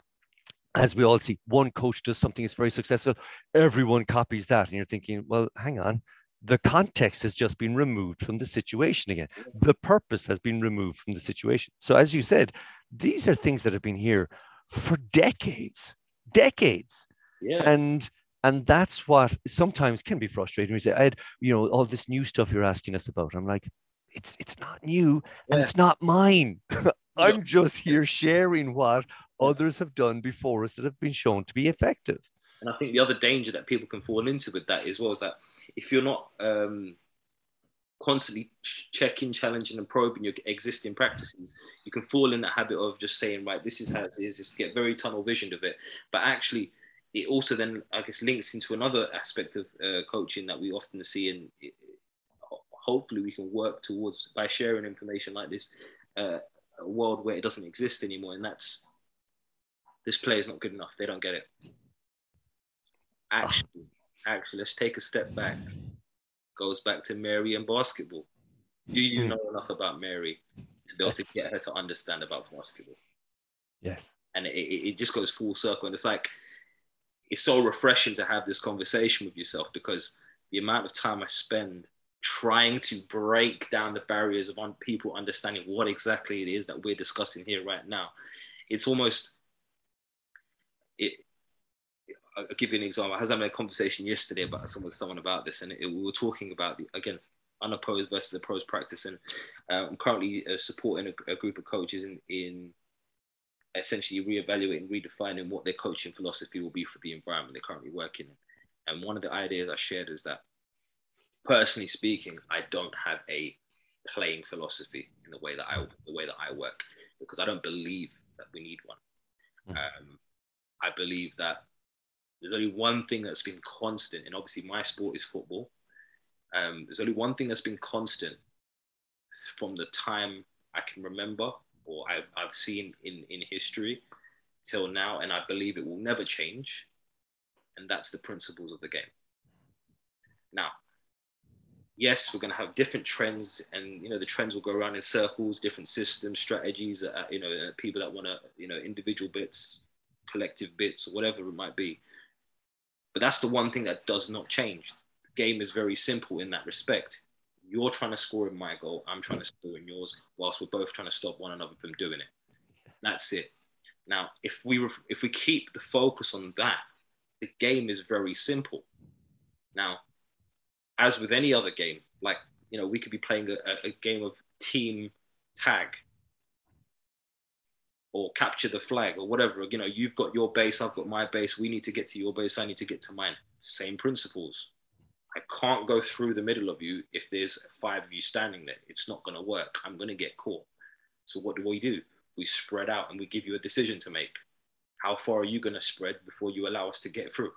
as we all see one coach does something that's very successful everyone copies that and you're thinking well hang on the context has just been removed from the situation again the purpose has been removed from the situation so as you said these are things that have been here for decades decades yeah. and and that's what sometimes can be frustrating. We say, Ed, you know, all this new stuff you're asking us about. I'm like, it's it's not new and Yeah. it's not mine. I'm just here sharing what others have done before us that have been shown to be effective. And I think the other danger that people can fall into with that as well is that if you're not um, constantly ch- checking, challenging, and probing your existing practices, you can fall in that habit of just saying, right, this is how it is, just get very tunnel visioned of it. But actually, it also then, I guess, links into another aspect of uh, coaching that we often see, and it, hopefully we can work towards by sharing information like this, uh, a world where it doesn't exist anymore, and that's this player is not good enough. They don't get it. Actually, actually, let's take a step back. Goes back to Mary and basketball. Do you Hmm. know enough about Mary to be able to get her to understand about basketball? Yes. and it, it, it just goes full circle and it's like it's so refreshing to have this conversation with yourself because the amount of time i spend trying to break down the barriers of un- people understanding what exactly it is that we're discussing here right now it's almost it i'll give you an example i was having a conversation yesterday about some with someone about this and it, we were talking about the, again unopposed versus opposed practice and uh, i'm currently uh, supporting a, a group of coaches in in essentially reevaluating, redefining what their coaching philosophy will be for the environment they're currently working in. And one of the ideas I shared is that, personally speaking, I don't have a playing philosophy in the way that I the way that I work because I don't believe that we need one. Mhm. Um, I believe that there's only one thing that's been constant, and obviously my sport is football. Um, there's only one thing that's been constant from the time I can remember or I've, I've seen in, in history till now, and I believe it will never change, and that's the principles of the game. Now, yes, we're going to have different trends, and you know the trends will go around in circles, different systems, strategies. Uh, you know, uh, people that want to, you know, individual bits, collective bits, or whatever it might be. But that's the one thing that does not change. The game is very simple in that respect you're trying to score in my goal, I'm trying to score in yours, whilst we're both trying to stop one another from doing it. That's it. Now, if we ref- if we keep the focus on that, the game is very simple. Now, as with any other game, like you know, we could be playing a, a, a game of team tag or capture the flag or whatever. You know, you've got your base, I've got my base. We need to get to your base, I need to get to mine. Same principles. I can't go through the middle of you if there's five of you standing there. It's not going to work. I'm going to get caught. So what do we do? We spread out and we give you a decision to make. How far are you going to spread before you allow us to get through?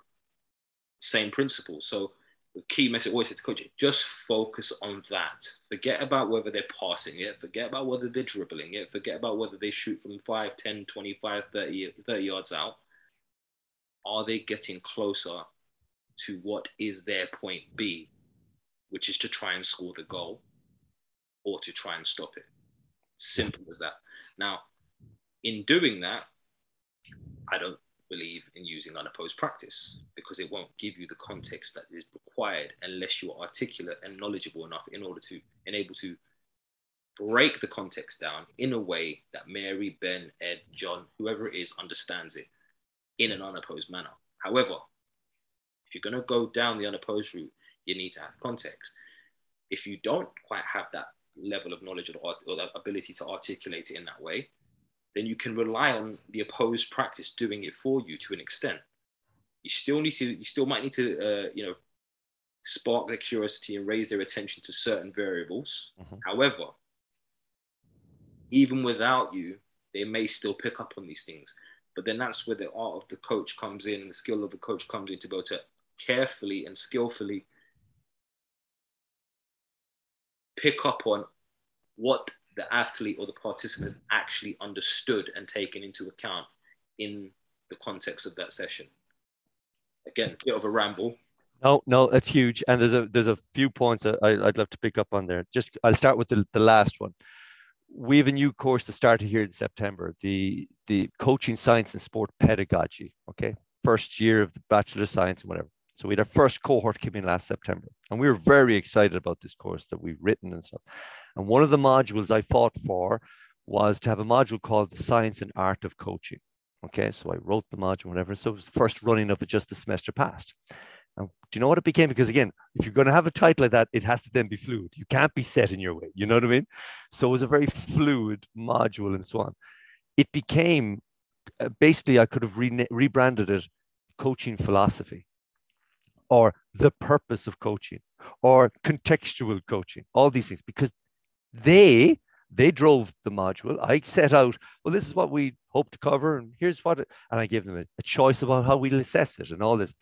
Same principle. So the key message always said to coach just focus on that. Forget about whether they're passing it. Forget about whether they're dribbling it. Forget about whether they shoot from 5, 10, 25, 30, 30 yards out. Are they getting closer to what is their point B, which is to try and score the goal or to try and stop it. Simple as that. Now, in doing that, I don't believe in using unopposed practice because it won't give you the context that is required unless you are articulate and knowledgeable enough in order to enable to break the context down in a way that Mary, Ben, Ed, John, whoever it is, understands it in an unopposed manner. However, if you're going to go down the unopposed route, you need to have context. If you don't quite have that level of knowledge or, or that ability to articulate it in that way, then you can rely on the opposed practice doing it for you to an extent. You still need to, you still might need to, uh, you know, spark their curiosity and raise their attention to certain variables. Mhm. However, even without you, they may still pick up on these things. But then that's where the art of the coach comes in and the skill of the coach comes in to be able to carefully and skillfully pick up on what the athlete or the participant actually understood and taken into account in the context of that session. Again, a bit of a ramble. No, no, that's huge. And there's a there's a few points I, I'd love to pick up on there. Just I'll start with the, the last one. We have a new course that started here in September, the the coaching science and sport pedagogy. Okay. First year of the Bachelor of Science and whatever. So we had our first cohort come in last September. And we were very excited about this course that we've written and stuff. And one of the modules I fought for was to have a module called the science and art of coaching. Okay, so I wrote the module, whatever. So it was the first running of it just the semester passed. And do you know what it became? Because again, if you're going to have a title like that, it has to then be fluid. You can't be set in your way. You know what I mean? So it was a very fluid module and so on. It became uh, basically, I could have re- rebranded it coaching philosophy or the purpose of coaching or contextual coaching, all these things, because they they drove the module. I set out, well, this is what we hope to cover, and here's what, it, and I gave them a, a choice about how we'll assess it and all this.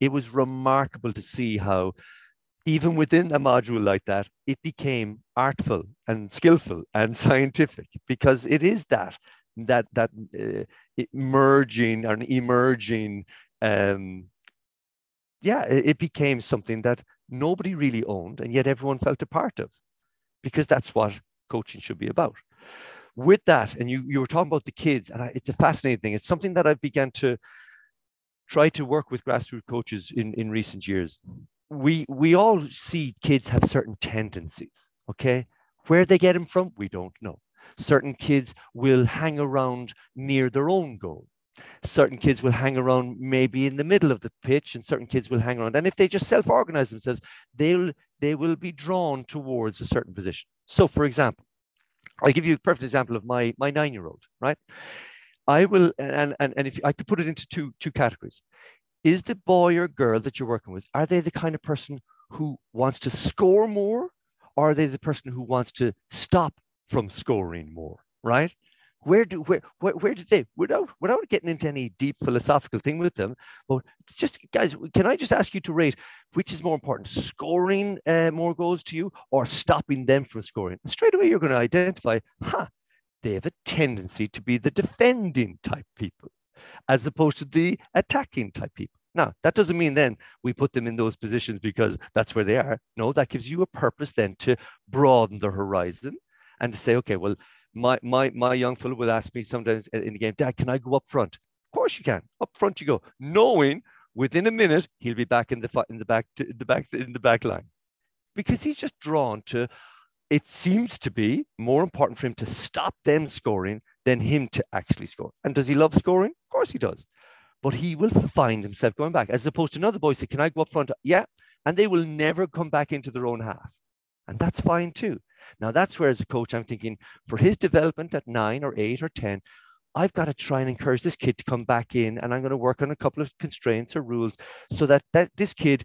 It was remarkable to see how, even within a module like that, it became artful and skillful and scientific because it is that that that uh, merging and emerging um, yeah it, it became something that nobody really owned and yet everyone felt a part of because that's what coaching should be about. With that and you you were talking about the kids and I, it's a fascinating thing. It's something that i've begun to try to work with grassroots coaches in in recent years. We we all see kids have certain tendencies okay? Where they get them from we don't know. Certain kids will hang around near their own goal. Certain kids will hang around maybe in the middle of the pitch and certain kids will hang around and if they just self-organize themselves they'll they will be drawn towards a certain position. So for example i'll give you a perfect example of my my nine year old right? I will and and, and if i could put it into two two categories. Is the boy or girl that you're working with are they the kind of person who wants to score more or are they the person who wants to stop from scoring more right where do where where, where did they without without getting into any deep philosophical thing with them but just guys can i just ask you to rate which is more important scoring uh, more goals to you or stopping them from scoring? Straight away you're going to identify huh they have a tendency to be the defending type people as opposed to the attacking type people. Now that doesn't mean then we put them in those positions because that's where they are. No that gives you a purpose then to broaden the horizon and to say okay well my my my young fellow will ask me sometimes in the game, Dad, can I go up front? Of course you can. Up front you go, knowing within a minute he'll be back in the in the back in the back in the back line, because he's just drawn to. It seems to be more important for him to stop them scoring than him to actually score. And does he love scoring? Of course he does. But he will find himself going back, as opposed to another boy say, "Can I go up front?" Yeah, and they will never come back into their own half, and that's fine too. Now, that's where, as a coach, I'm thinking for his development at nine or eight or 10, I've got to try and encourage this kid to come back in, and I'm going to work on a couple of constraints or rules so that, that this kid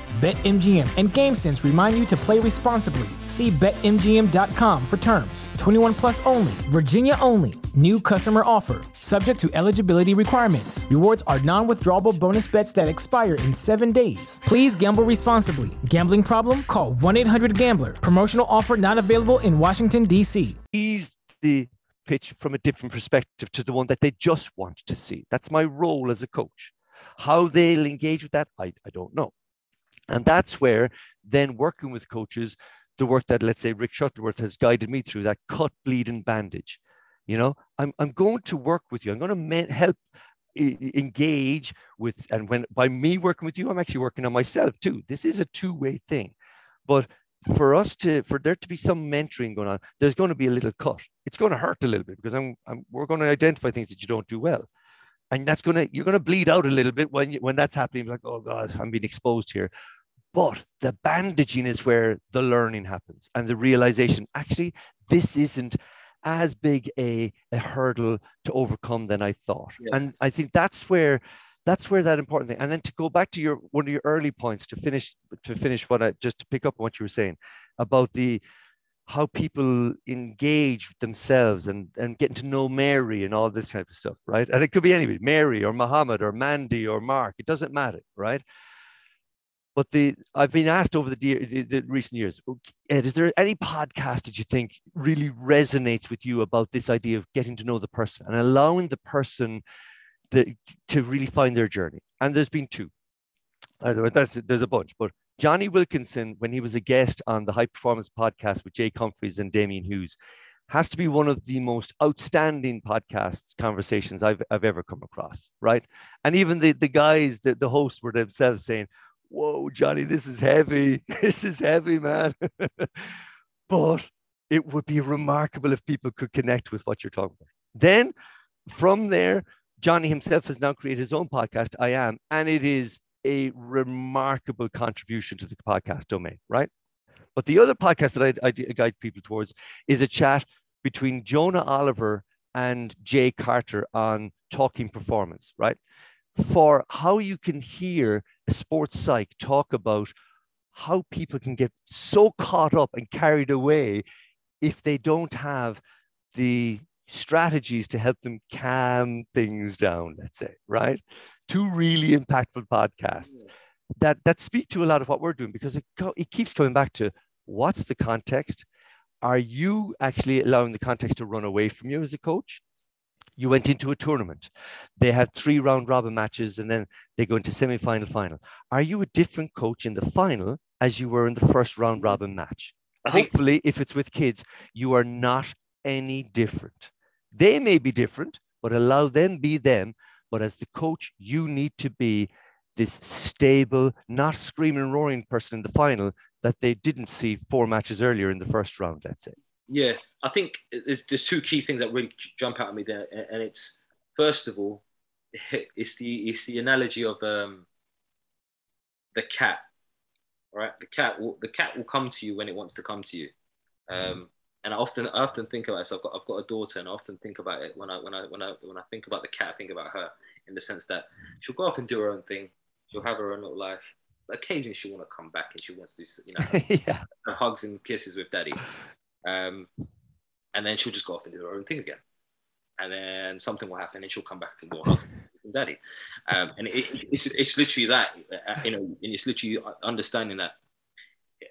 BetMGM and GameSense remind you to play responsibly. See BetMGM.com for terms. 21 plus only, Virginia only. New customer offer. Subject to eligibility requirements. Rewards are non withdrawable bonus bets that expire in seven days. Please gamble responsibly. Gambling problem? Call 1 800 Gambler. Promotional offer not available in Washington, D.C. Ease the pitch from a different perspective to the one that they just want to see. That's my role as a coach. How they'll engage with that, I, I don't know. And that's where then working with coaches, the work that let's say Rick Shuttleworth has guided me through, that cut, bleed, and bandage. You know, I'm, I'm going to work with you. I'm going to help engage with, and when by me working with you, I'm actually working on myself too. This is a two-way thing. But for us to for there to be some mentoring going on there's going to be a little cut it's going to hurt a little bit because I'm, I'm we're going to identify things that you don't do well and that's to you're going to bleed out a little bit when you, when that's happening like oh god i'm being exposed here but the bandaging is where the learning happens and the realization actually, this isn't as big a, a hurdle to overcome than I thought. Yeah. And I think that's where that's where that important thing. And then to go back to your one of your early points to finish to finish what I just to pick up on what you were saying about the how people engage themselves and, and getting to know Mary and all this type of stuff, right? And it could be anybody, Mary or Muhammad or Mandy or Mark, it doesn't matter, right? But the I've been asked over the, the, the, recent years, Ed, is there any podcast that you think really resonates with you about this idea of getting to know the person and allowing the person the, to really find their journey? And there's been two. I don't know, that's, there's a bunch, but Jonny Wilkinson, when he was a guest on the High Performance podcast with Jake Humphrey and Damian Hughes, has to be one of the most outstanding podcasts conversations I've, I've ever come across, right? And even the, the guys, the, the hosts were themselves saying, whoa, Johnny, this is heavy. This is heavy, man. but it would be remarkable if people could connect with what you're talking about. Then from there, Johnny himself has now created his own podcast, I Am, and it is a remarkable contribution to the podcast domain, right? But the other podcast that I, I guide people towards is a chat between Jonah Oliver and Jay Carter on talking performance, right? For how you can hear a sports psych talk about how people can get so caught up and carried away if they don't have the strategies to help them calm things down, let's say, right? Two really impactful podcasts mm. that, that speak to a lot of what we're doing because it, it keeps coming back to what's the context? Are you actually allowing the context to run away from you as a coach? You went into a tournament. They had three round robin matches and then they go into semi final final. Are you a different coach in the final as you were in the first round robin match? I Hopefully, if it's with kids, you are not any different. They may be different, but allow them be them. But as the coach, you need to be this stable, not screaming roaring person in the final that they didn't see four matches earlier in the first round, let's say. Yeah, I think there's, there's two key things that really jump out at me there. And it's, first of all, it's the, it's the analogy of um, the cat, right? The cat, will, the cat will come to you when it wants to come to you. Um, and I often I often think about this. I've got I've got a daughter, and I often think about it when I when I when I when I think about the cat. I think about her in the sense that she'll go off and do her own thing. She'll have her own little life. But occasionally, she'll want to come back, and she wants to you know yeah. hugs and kisses with daddy. Um, and then she'll just go off and do her own thing again. And then something will happen, and she'll come back and more hugs and daddy. Um, and it, it's it's literally that, uh, you know, and it's literally understanding that.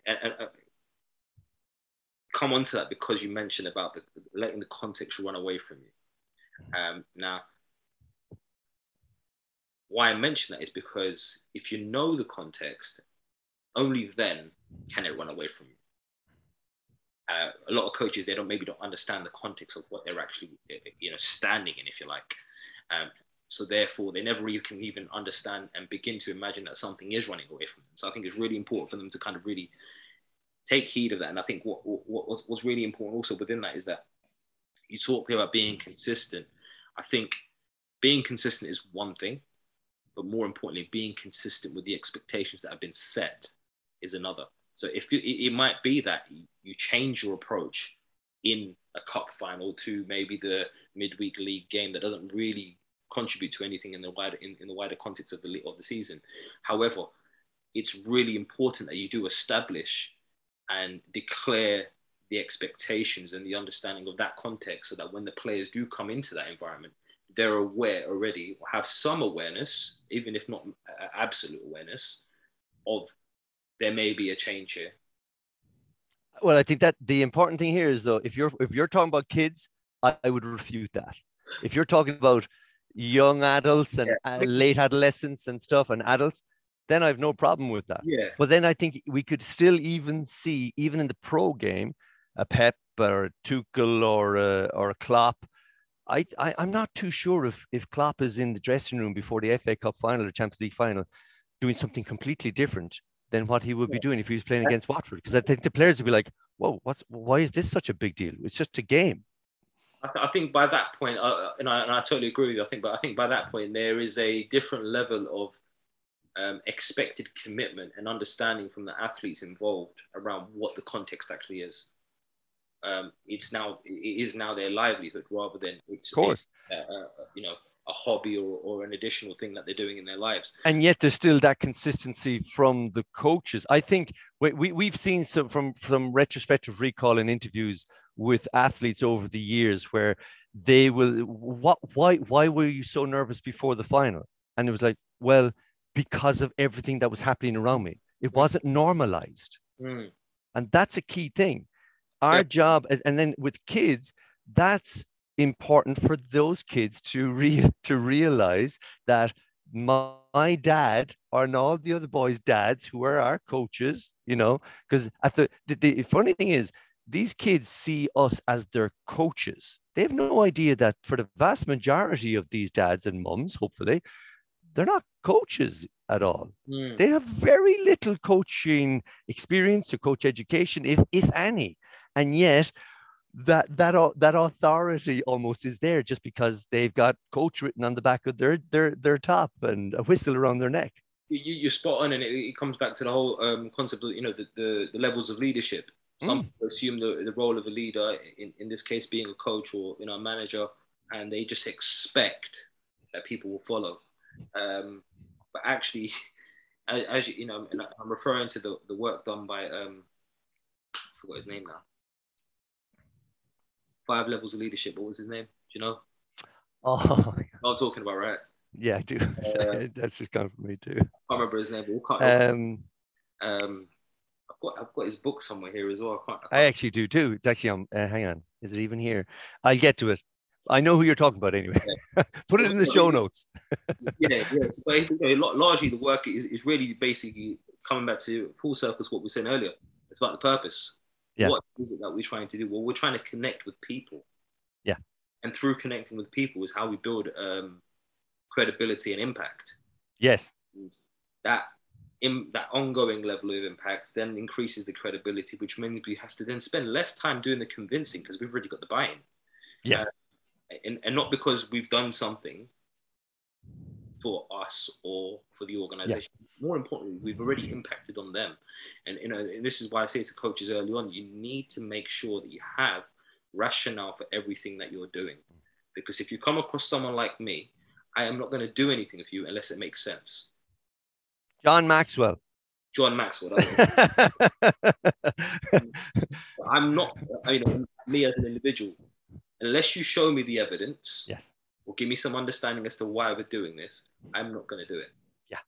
And, uh, come onto that because you mentioned about the, letting the context run away from you. Um, now, why I mention that is because if you know the context, only then can it run away from you. Uh, a lot of coaches they don't maybe don't understand the context of what they're actually you know standing in, if you like. Um, so therefore, they never even can even understand and begin to imagine that something is running away from them. So I think it's really important for them to kind of really take heed of that. And I think what, what what's, what's really important also within that is that you talk about being consistent. I think being consistent is one thing, but more importantly, being consistent with the expectations that have been set is another. So if you, it might be that you change your approach in a cup final to maybe the midweek league game that doesn't really contribute to anything in the wider in, in the wider context of the of the season. However, it's really important that you do establish and declare the expectations and the understanding of that context so that when the players do come into that environment, they're aware already, have some awareness, even if not absolute awareness, of there may be a change here. Well, I think that the important thing here is though, if you're if you're talking about kids, I, I would refute that. If you're talking about young adults and yeah. uh, late adolescents and stuff and adults, then I have no problem with that. Yeah. But then I think we could still even see, even in the pro game, a Pep or a Tuchel or a, or a Klopp. I, I, am not too sure if, if Klopp is in the dressing room before the FA Cup final or Champions League final doing something completely different than what he would be doing if he was playing against Watford. Because I think the players would be like, whoa, what's, why is this such a big deal? It's just a game. I, th- I think by that point, uh, and, I, and I totally agree with you. I think, but I think by that point, there is a different level of um, expected commitment and understanding from the athletes involved around what the context actually is. Um, it's now it is now their livelihood rather than it's of course. A, a, you know a hobby or, or an additional thing that they're doing in their lives. And yet there's still that consistency from the coaches. I think we, we, we've seen some from, from retrospective recall and interviews with athletes over the years where they will, what, why, why were you so nervous before the final? And it was like, well, because of everything that was happening around me. It wasn't normalized. Mm. And that's a key thing. Our yep. job, and then with kids, that's important for those kids to re- to realize that my, my dad and all the other boys' dads who are our coaches, you know, because at the, the the funny thing is these kids see us as their coaches. They have no idea that for the vast majority of these dads and mums, hopefully, they're not coaches at all. Mm. They have very little coaching experience or coach education, if if any, and yet that that that authority almost is there just because they've got coach written on the back of their their their top and a whistle around their neck. you, you're spot on, and it, it comes back to the whole um, concept of you know the, the, the levels of leadership. Some Mm. assume the, the role of a leader, in, in this case being a coach or you know a manager, and they just expect that people will follow. Um, but actually, as, as you, you know, I'm referring to the, the work done by um, I forgot his name now. Five levels of leadership. What was his name? Do you know? Oh, I'm talking about, right? yeah, I do. Uh, That's just coming from me too. I can't remember his name, but we'll cut. Um, um, I've got I've got his book somewhere here as well. I can't. I I can't actually do too. It's actually on. Uh, hang on, is it even here? I'll get to it. I know who you're talking about anyway. Put it in the show notes. yeah, yeah. But you know, largely the work is, is really basically coming back to full circle to what we were saying earlier. It's about the purpose. Yeah. What is it that we're trying to do? Well, we're trying to connect with people. Yeah. And through connecting with people is how we build um, credibility and impact. Yes. And that in that ongoing level of impact then increases the credibility, which means we have to then spend less time doing the convincing because we've already got the buy-in. Yeah. Uh, and, and not because we've done something for us or for the organization. More importantly, we've already impacted on them. And you know, and this is why I say to coaches early on, you need to make sure that you have rationale for everything that you're doing. Because if you come across someone like me, I am not going to do anything with you unless it makes sense. John Maxwell. John Maxwell. I'm not, I mean, me as an individual, unless you show me the evidence yes. or give me some understanding as to why we're doing this, mm. I'm not going to do it. Yeah.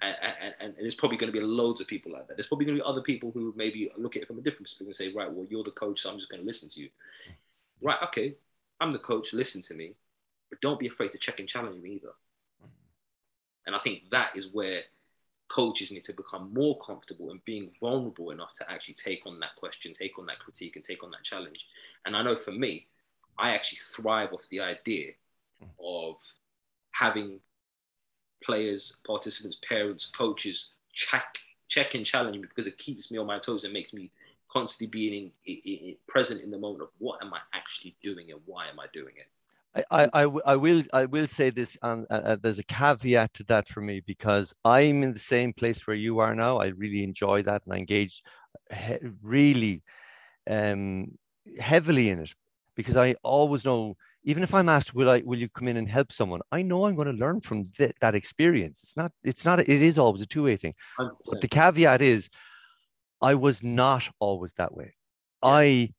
And, and, and there's probably going to be loads of people like that. There's probably going to be other people who maybe look at it from a different perspective and say, right, well, you're the coach, so I'm just going to listen to you. Mm. Right, okay, I'm the coach, listen to me, but don't be afraid to check and challenge me either. Mm. And I think that is where coaches need to become more comfortable in being vulnerable enough to actually take on that question, take on that critique, and take on that challenge. And I know for me, I actually thrive off the idea of having players, participants, parents, coaches check, check and challenge me because it keeps me on my toes and makes me constantly being in, in, in, present in the moment of what am I actually doing and why am I doing it. I, I, I, will I will say this and uh, uh, there's a caveat to that for me because I'm in the same place where you are now. I really enjoy that and I engage really um, heavily in it because I always know even if I'm asked will I will you come in and help someone I know I'm going to learn from th- that experience. It's not it's not it is always a two way thing. 100%. But the caveat is I was not always that way. I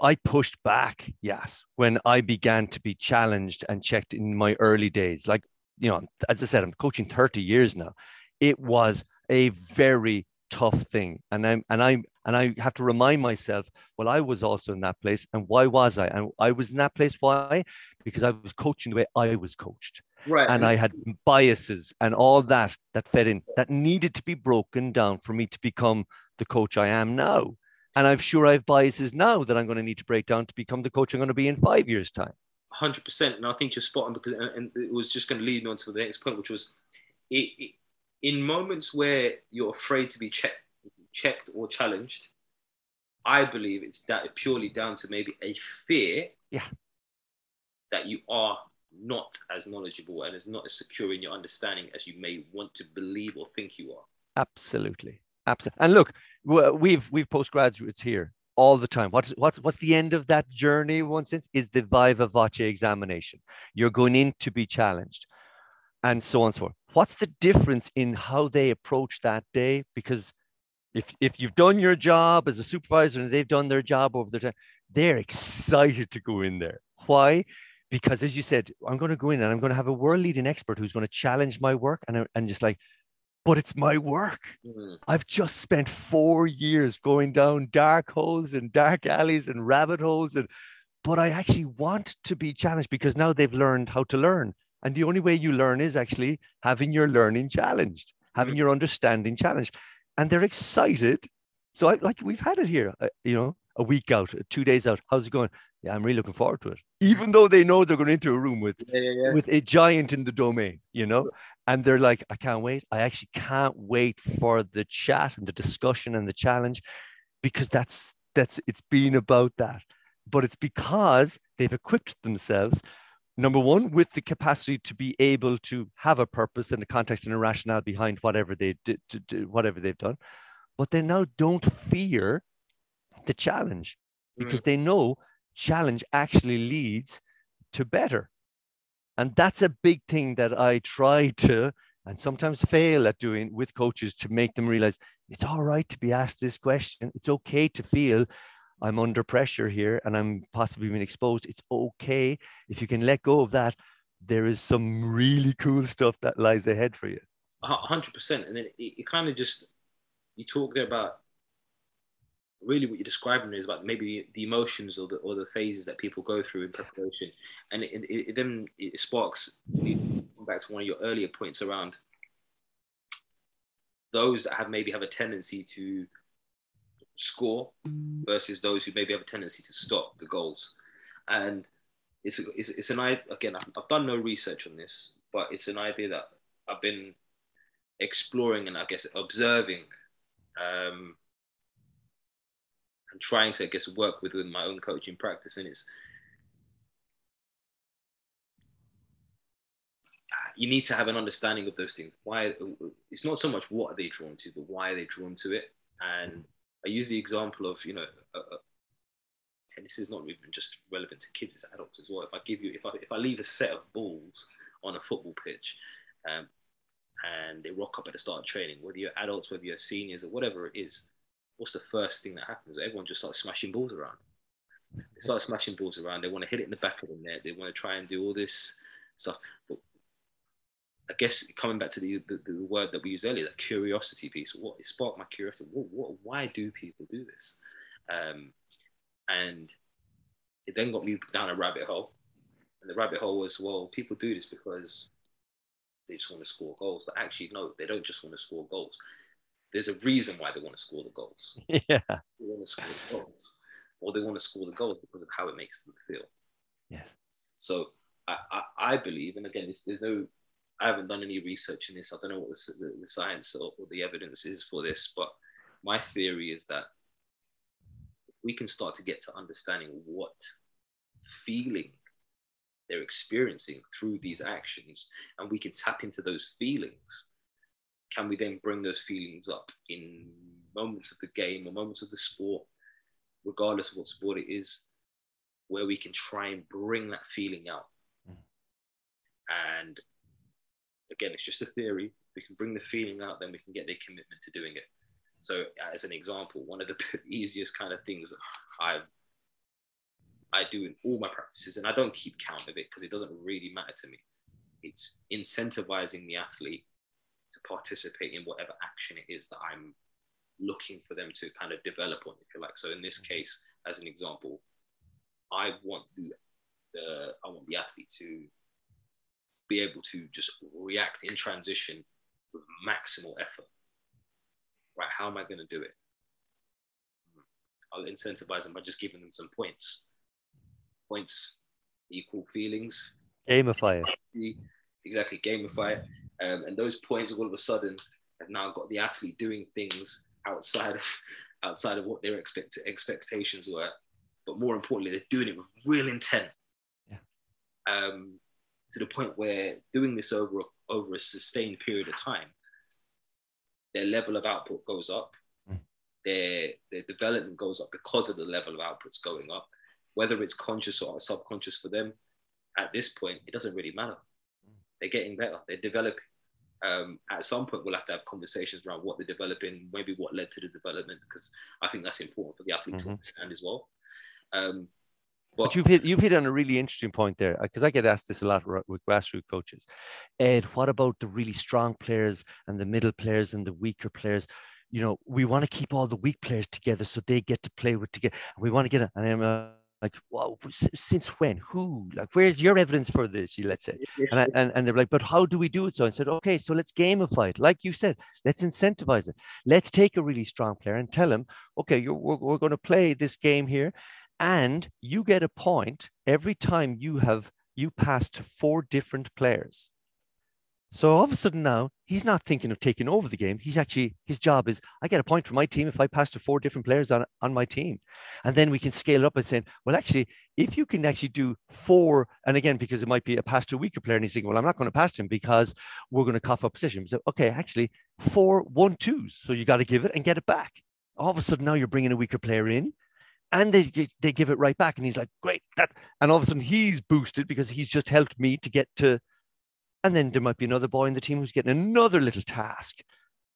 I pushed back, yes, when I began to be challenged and checked in my early days. Like, you know, as I said, I'm coaching 30 years now. It was a very tough thing. And I'm and I'm and I have to remind myself, well, I was also in that place. And why was I? And I was in that place. Why? Because I was coaching the way I was coached right. and I had biases and all that that fed in that needed to be broken down for me to become the coach I am now. And I'm sure I have biases now that I'm going to need to break down to become the coach I'm going to be in five years' time. hundred percent, and I think you're spot on because, and, and it was just going to lead me on to the next point, which was, it, it, in moments where you're afraid to be checked, checked or challenged, I believe it's that purely down to maybe a fear, Yeah. that you are not as knowledgeable and as not as secure in your understanding as you may want to believe or think you are. Absolutely, absolutely. And look, we've we've postgraduates here all the time. What's what's what's the end of that journey? One sense is the viva voce examination. You're going in to be challenged, and so on and so forth. What's the difference in how they approach that day? Because if if you've done your job as a supervisor and they've done their job over their time, they're excited to go in there. Why? Because as you said, I'm going to go in and I'm going to have a world leading expert who's going to challenge my work and and just like, but it's my work. Mm. I've just spent four years going down dark holes and dark alleys and rabbit holes and but I actually want to be challenged because now they've learned how to learn. And the only way you learn is actually having your learning challenged, having your understanding challenged. And they're excited. So I like we've had it here, uh, you know, a week out, uh, two days out. How's it going? Yeah, I'm really looking forward to it. Even though they know they're going into a room with Yeah, yeah, yeah. with a giant in the domain, you know, and they're like, I can't wait. I actually can't wait for the chat and the discussion and the challenge because that's that's it's been about that. But it's because they've equipped themselves number one, with the capacity to be able to have a purpose and a context and a rationale behind whatever they did, whatever they've done, but they now don't fear the challenge because mm. they know challenge actually leads to better. And that's a big thing that I try to and sometimes fail at doing with coaches to make them realize it's all right to be asked this question. It's okay to feel I'm under pressure here and I'm possibly being exposed. It's okay if you can let go of that. There is some really cool stuff that lies ahead for you. hundred percent. And then it, it kind of just you talk there about really what you're describing is about maybe the emotions or the or the phases that people go through in preparation, and it, it, it then it sparks. Back to one of your earlier points around those that have maybe have a tendency to score versus those who maybe have a tendency to stop the goals. And it's, it's, it's an idea, again, I've, done no research on this, but it's an idea that I've been exploring and I guess observing um, and trying to, I guess, work with, with my own coaching practice. And it's, you need to have an understanding of those things. Why it's not so much what are they drawn to, but why are they drawn to it? And I use the example of you know, uh, uh, and this is not even just relevant to kids; it's adults as well. If I give you, if I if I leave a set of balls on a football pitch, um, and they rock up at the start of training, whether you're adults, whether you're seniors, or whatever it is, what's the first thing that happens? Everyone just starts smashing balls around. They start smashing balls around. They want to hit it in the back of the net. They want to try and do all this stuff. But I guess coming back to the, the, the, word that we used earlier, that curiosity piece, what it sparked my curiosity. What, what, why do people do this? Um, and it then got me down a rabbit hole. And the rabbit hole was, well, people do this because they just want to score goals. But actually, no, they don't just want to score goals. There's a reason why they want to score the goals. Yeah. They want to score the goals. Or they want to score the goals because of how it makes them feel. Yes. So I, I, I believe, and again, there's no I haven't done any research in this. I don't know what the, the, the science or, or, the evidence is for this, but my theory is that we can start to get to understanding what feeling they're experiencing through these actions, and we can tap into those feelings. Can we then bring those feelings up in moments of the game or moments of the sport, regardless of what sport it is, where we can try and bring that feeling out? Mm. And again, it's just a theory. We can bring the feeling out, then we can get their commitment to doing it. So, as an example, one of the easiest kind of things I I do in all my practices, and I don't keep count of it because it doesn't really matter to me. It's incentivizing the athlete to participate in whatever action it is that I'm looking for them to kind of develop on, if you like. So in this case, as an example, I want the, the I want the athlete to be able to just react in transition with maximal effort. Right? How am I going to do it? I'll incentivize them by just giving them some points. Points equal feelings. Gamify it. Exactly, gamify it. Um, and those points all of a sudden have now got the athlete doing things outside of outside of what their expect expectations were. But more importantly, they're doing it with real intent. Yeah. Um, to the point where doing this over over a sustained period of time, their level of output goes up, mm. their their development goes up because of the level of outputs going up, whether it's conscious or subconscious for them. At this point, it doesn't really matter. Mm. They're getting better. They're developing. Um, at some point, we'll have to have conversations around what they're developing, maybe what led to the development, because I think that's important for the athlete mm-hmm. to understand as well. Um, but, but you've hit you've hit on a really interesting point there because I get asked this a lot with grassroots coaches. Ed, what about the really strong players and the middle players and the weaker players? You know, we want to keep all the weak players together so they get to play with together. We want to get, and I'm uh, like, wow, since when? Who? Like, where's your evidence for this? You let's say, and, I, and and they're like, but how do we do it? So I said, okay, so let's gamify it, like you said, let's incentivize it. Let's take a really strong player and tell him, okay, we're, we're going to play this game here, and you get a point every time you have you pass to four different players So all of a sudden now he's not thinking of taking over the game. He's actually his job is I get a point for my team if I pass to four different players on, on my team. And then we can scale it up by saying, well, actually, if you can actually do four, and again, because it might be a pass to a weaker player, and he's thinking, well, I'm not going to pass him because we're going to cough up position. So okay, actually, four one twos. So you got to give it and get it back. All of a sudden now you're bringing a weaker player in and they they give it right back and he's like great that and all of a sudden he's boosted because he's just helped me to get to and then there might be another boy in the team who's getting another little task.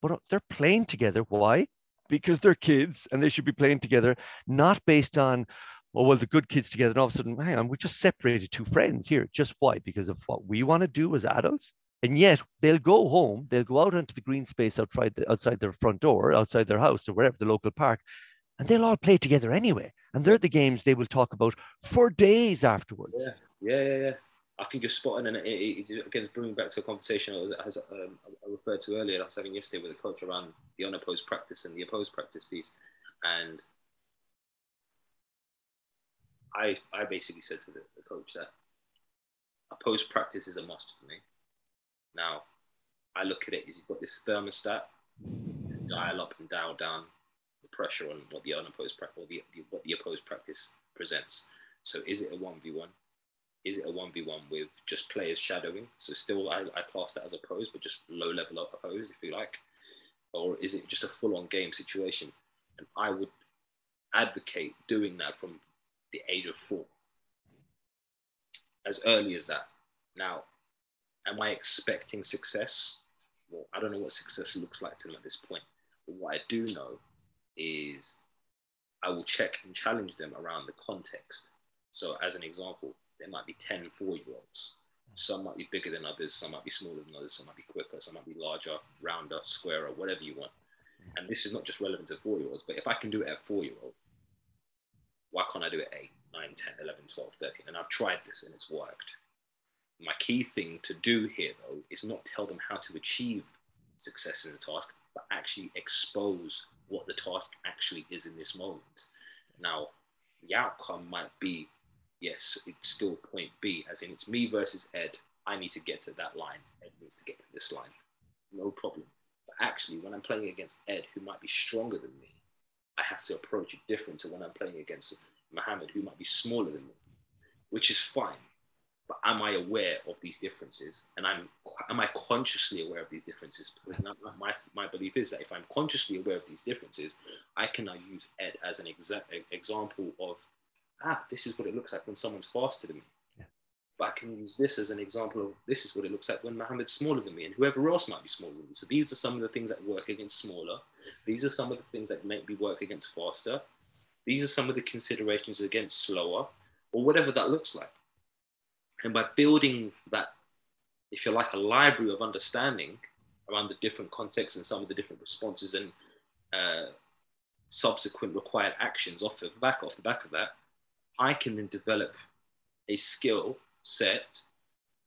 But uh, they're playing together. Why? Because they're kids and they should be playing together, not based on, oh, well, the good kids together. And all of a sudden, hang on, we just separated two friends here. Just why? Because of what we want to do as adults. And yet they'll go home, they'll go out into the green space outside, outside their front door, outside their house or wherever, the local park, and they'll all play together anyway. And they're the games they will talk about for days afterwards. Yeah, yeah, yeah. yeah. I think you're spotting, and it, it, again, bringing back to a conversation I, was, um, I referred to earlier, I was having yesterday with a coach around the unopposed practice and the opposed practice piece, and I I basically said to the, the coach that opposed practice is a must for me. Now, I look at it as you've got this thermostat, dial up and dial down pressure on what the unopposed or the, the, what the opposed practice presents. So, is it a one v one? is it a 1v1 with just players shadowing? So still, I, I class that as opposed, but just low level opposed, if you like. Or is it just a full on game situation? And I would advocate doing that from the age of four, as early as that. Now, am I expecting success? Well, I don't know what success looks like to them at this point. But what I do know is I will check and challenge them around the context. So, as an example, there might be 10 four year olds. Some might be bigger than others, some might be smaller than others, some might be quicker, some might be larger, rounder, squarer, whatever you want. And this is not just relevant to four year olds, but if I can do it at four year old, why can't I do it at 8, 9, 10, 11, 12, 13? And I've tried this and it's worked. My key thing to do here, though, is not tell them how to achieve success in the task, but actually expose what the task actually is in this moment. Now, the outcome might be yes, it's still point B, as in it's me versus Ed. I need to get to that line. Ed needs to get to this line. No problem. But actually, when I'm playing against Ed, who might be stronger than me, I have to approach it different to when I'm playing against Mohammed, who might be smaller than me, which is fine. But am I aware of these differences? And I'm am I consciously aware of these differences? Because now my, my belief is that if I'm consciously aware of these differences, I can now use Ed as an exa- example of ah, this is what it looks like when someone's faster than me. Yeah. But I can use this as an example of this is what it looks like when Mohammed's smaller than me and whoever else might be smaller than me. So these are some of the things that work against smaller. These are some of the things that make me work against faster. These are some of the considerations against slower or whatever that looks like. And by building that, if you like, a library of understanding around the different contexts and some of the different responses and uh, subsequent required actions off of the back off the back of that, I can then develop a skill set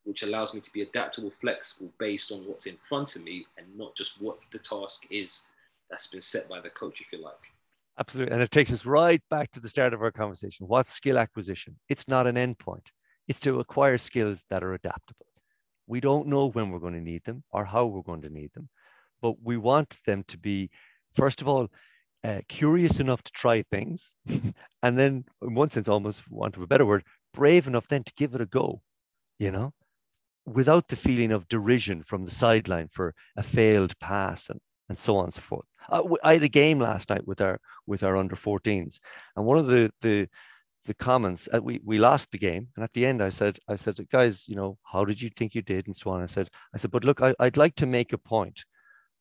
which allows me to be adaptable, flexible based on what's in front of me and not just what the task is that's been set by the coach, if you like. Absolutely. And it takes us right back to the start of our conversation. What's skill acquisition? It's not an endpoint, it's to acquire skills that are adaptable. We don't know when we're going to need them or how we're going to need them, but we want them to be, first of all, uh, curious enough to try things, and then, in one sense, almost want of a better word, brave enough then to give it a go, you know, without the feeling of derision from the sideline for a failed pass and, and so on and so forth. I, I had a game last night with our with our under 14s, and one of the the the comments uh, we we lost the game and at the end i said i said guys you know how did you think you did and so on i said i said but look I, i'd like to make a point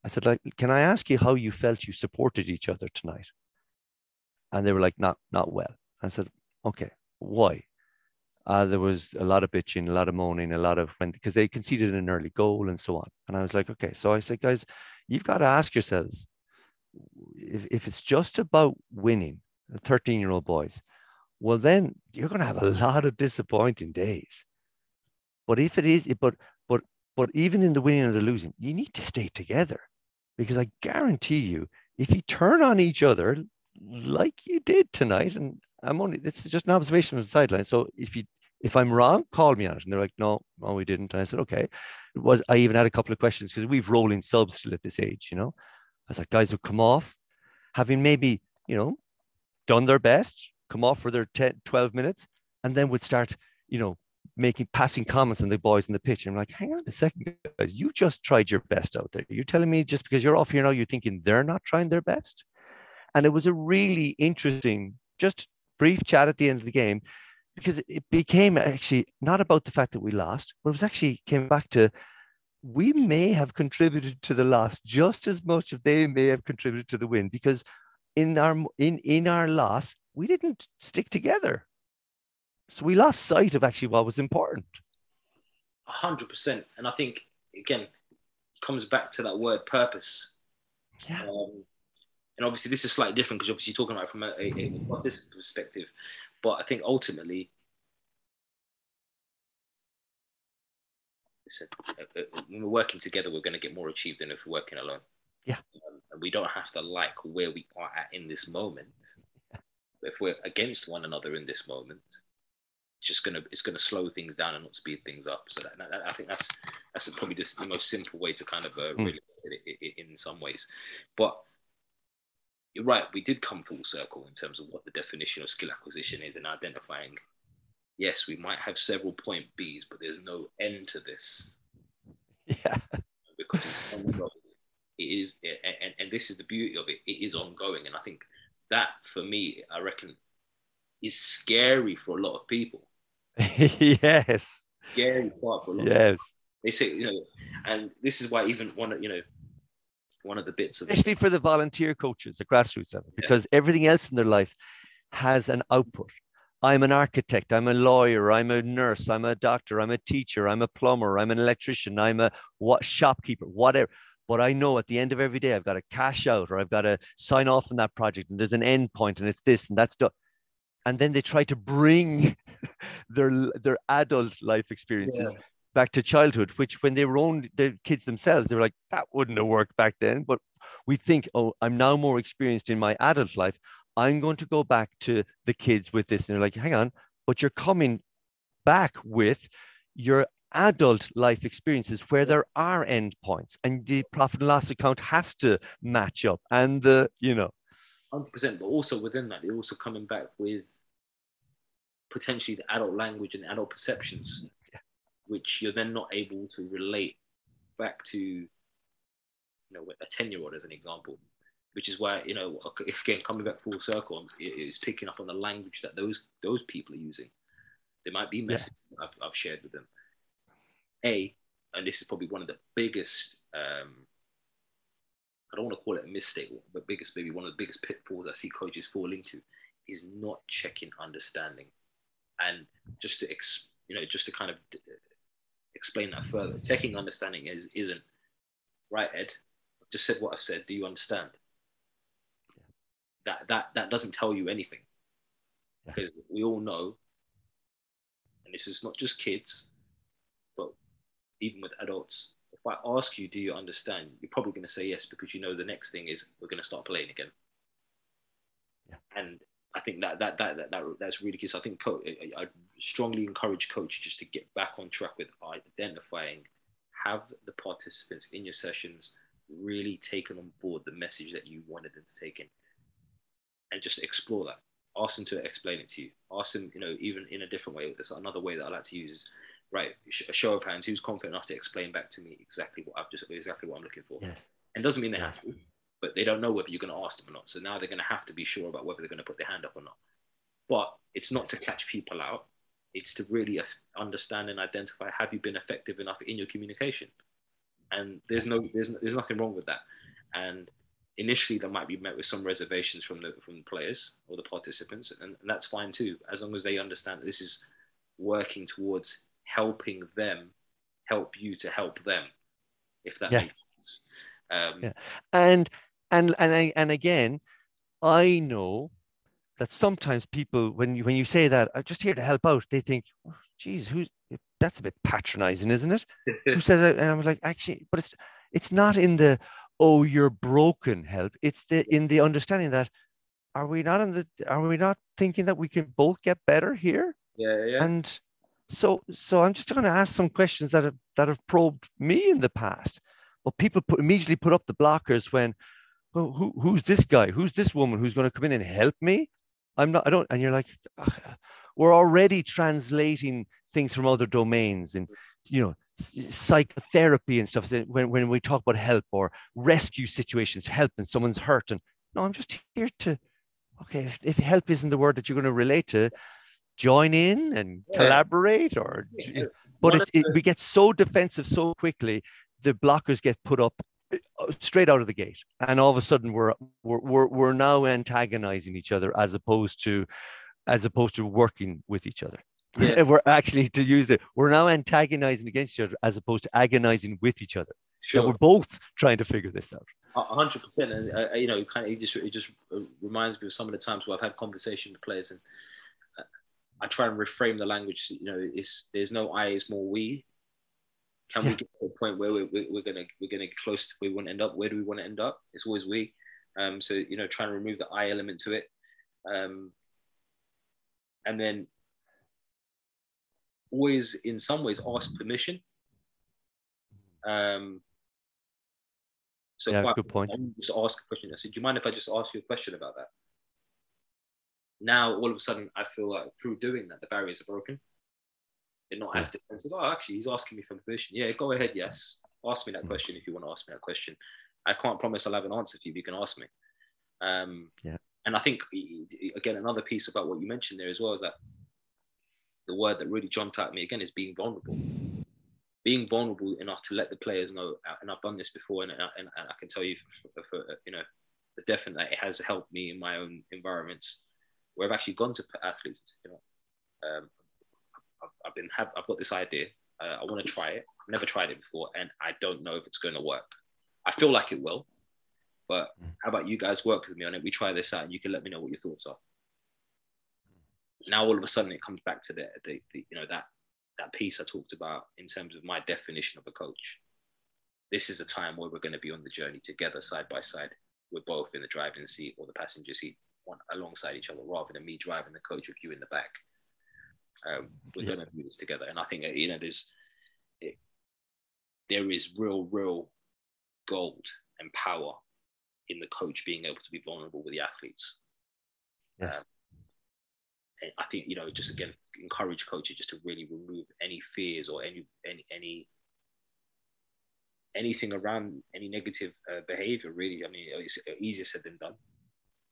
I said, like, can I ask you how you felt you supported each other tonight? And they were like, not, not well. I said, okay, why? Uh, there was a lot of bitching, a lot of moaning, a lot of when because they conceded an early goal and so on. And I was like, okay. So I said, guys, you've got to ask yourselves if, if it's just about winning, 13 year old boys, well, then you're going to have a lot of disappointing days. But if it is, but but but even in the winning and the losing, you need to stay together because I guarantee you, if you turn on each other like you did tonight, and I'm only this is just an observation from the sideline. So if you if I'm wrong, call me on it. And they're like, no, no, we didn't. And I said, okay. it was I even had a couple of questions because we've rolling subs still at this age, you know. I was like, guys would come off, having maybe, you know, done their best, come off for their 10, 12 minutes, and then would start, you know, making passing comments on the boys in the pitch. And I'm like, hang on a second, guys, you just tried your best out there. You're telling me just because you're off here now, you're thinking they're not trying their best. And it was a really interesting, just brief chat at the end of the game because it became actually not about the fact that we lost, but it was actually came back to we may have contributed to the loss just as much as they may have contributed to the win because in our in in our loss we didn't stick together so we lost sight of actually what was important A hundred percent. And I think again, it comes back to that word purpose. yeah Um, and obviously, this is slightly different because obviously you're talking about it from a, a, a participant perspective. But I think ultimately, when we're working together, we're going to get more achieved than if we're working alone. Yeah. Um, and we don't have to like where we are at in this moment. If we're against one another in this moment, it's just gonna it's gonna slow things down and not speed things up. So that, that- I think that's that's probably just the most simple way to kind of uh, Mm. really look at it i- i- in some ways. But you're right, we did come full circle in terms of what the definition of skill acquisition is and identifying. Yes, we might have several point Bs, but there's no end to this yeah because it's ongoing. It is, and, and this is the beauty of it. It is ongoing, and I think that for me, I reckon, is scary for a lot of people. yes. Scary part for a lot. Of yes. They say, you know, and this is why even one, of you know, one of the bits of especially for the volunteer coaches the grassroots level because everything else in their life has an output. I'm an architect i'm a lawyer i'm a nurse i'm a doctor i'm a teacher i'm a plumber i'm an electrician i'm a what shopkeeper whatever but i know at the end of every day i've got to cash out or i've got to sign off on that project and there's an end point and it's this and that's done and then they try to bring their their adult life experiences back to childhood, which when they were own the kids themselves, they were like, that wouldn't have worked back then. But we think, oh, I'm now more experienced in my adult life. I'm going to go back to the kids with this. And they're like, hang on, but you're coming back with your adult life experiences where there are end points and the profit and loss account has to match up. And the, you know, hundred percent. But also within that, they're also coming back with potentially the adult language and adult perceptions, which you're then not able to relate back to, you know, a ten year old as an example. Which is why you know, again, coming back full circle, um, it- it's picking up on the language that those those people are using. There might be messages that I've, I've shared with them. A, and this is probably one of the biggest um, I don't want to call it a mistake, but biggest maybe one of the biggest pitfalls I see coaches fall into is not checking understanding, and just to ex, you know just to kind of d- explain that further, checking understanding is isn't right, Ed. I've just said what I've said. Do you understand? That that that doesn't tell you anything because we all know, and this is not just kids, even with adults, if I ask you, do you understand? You're probably going to say yes because you know the next thing is we're going to start playing again. Yeah. And I think that that that, that, that that's really key. So I think co- I, I strongly encourage coaches just to get back on track with identifying, have the participants in your sessions really taken on board the message that you wanted them to take in, and just explore that. Ask them to explain it to you. Ask them, you know, even in a different way. There's another way that I like to use is right, a show of hands, who's confident enough to explain back to me exactly what I've just exactly what I'm looking for. yes. And doesn't mean they have to, but they don't know whether you're going to ask them or not. So now they're going to have to be sure about whether they're going to put their hand up or not. But it's not to catch people out. It's to really understand and identify have you been effective enough in your communication. And there's no there's there's nothing wrong with that. And initially that might be met with some reservations from the from the players or the participants, and, and that's fine too, as long as they understand that this is working towards helping them help you to help them, if that Yeah. makes sense. Um, Yeah. and and and I, and again i know that sometimes people when you when you say that i'm just here to help out they think oh, geez who's that's a bit patronizing isn't it who says that and i'm like actually but it's it's not in the oh you're broken help it's the in the understanding that are we not in the are we not thinking that we can both get better here yeah, yeah. and So, so I'm just going to ask some questions that have that have probed me in the past. But people put, immediately put up the blockers when, well, who, who's this guy? Who's this woman who's going to come in and help me? I'm not. I don't. And you're like, we're already translating things from other domains and you know psychotherapy and stuff when, when we talk about help or rescue situations help and someone's hurt and no i'm just here to okay if, if help isn't the word that you're going to relate to join in and yeah. collaborate or yeah. but it, it, we get so defensive so quickly the blockers get put up uh, straight out of the gate and all of a sudden we're we're we're, we're now antagonizing each other as opposed to as opposed to working with each other yeah. we're actually to use it we're now antagonizing against each other as opposed to agonizing with each other sure. we're both trying to figure this out hundred percent, and uh, you know, kind of, it just it just uh, reminds me of some of the times where I've had conversation with players, and I try and reframe the language. You know, it's there's no I, it's more we. Can yeah. we get to a point where we're, we're gonna we're gonna get close to where we want to end up? Where do we want to end up? It's always we. Um, so you know, trying to remove the I element to it, um, and then always in some ways ask permission. Um, so yeah, good point. just ask a question. I said, "Do you mind if I just ask you a question about that?" Now, all of a sudden, I feel like through doing that, the barriers are broken. They're not as defensive. Oh, actually, he's asking me for permission. Yeah, go ahead. Yes, ask me that mm. question if you want to ask me that question. I can't promise I'll have an answer for you. But you can ask me. Um, yeah. And I think again, another piece about what you mentioned there as well is that the word that really jumped out at me again is being vulnerable. Being vulnerable enough to let the players know, and I've done this before, and, and, and I can tell you, for, for, you know, for definite that it has helped me in my own environments where I've actually gone to athletes. You know, um, I've, I've, been have, I've got this idea. Uh, I want to try it. I've never tried it before, and I don't know if it's going to work. I feel like it will, but mm. how about you guys work with me on it? We try this out, and you can let me know what your thoughts are now all of a sudden it comes back to the, the, the, you know that that piece I talked about in terms of my definition of a coach. This is a time where we're going to be on the journey together, side by side. We're both in the driving seat or the passenger seat, one alongside each other, rather than me driving the coach with you in the back. Um, we're yeah. going to do this together, and I think you know there's it, there is real, real gold and power in the coach being able to be vulnerable with the athletes. Yes. Um, I think you know just again encourage coaches just to really remove any fears or any any any anything around any negative uh, behavior. Really, I mean, it's easier said than done.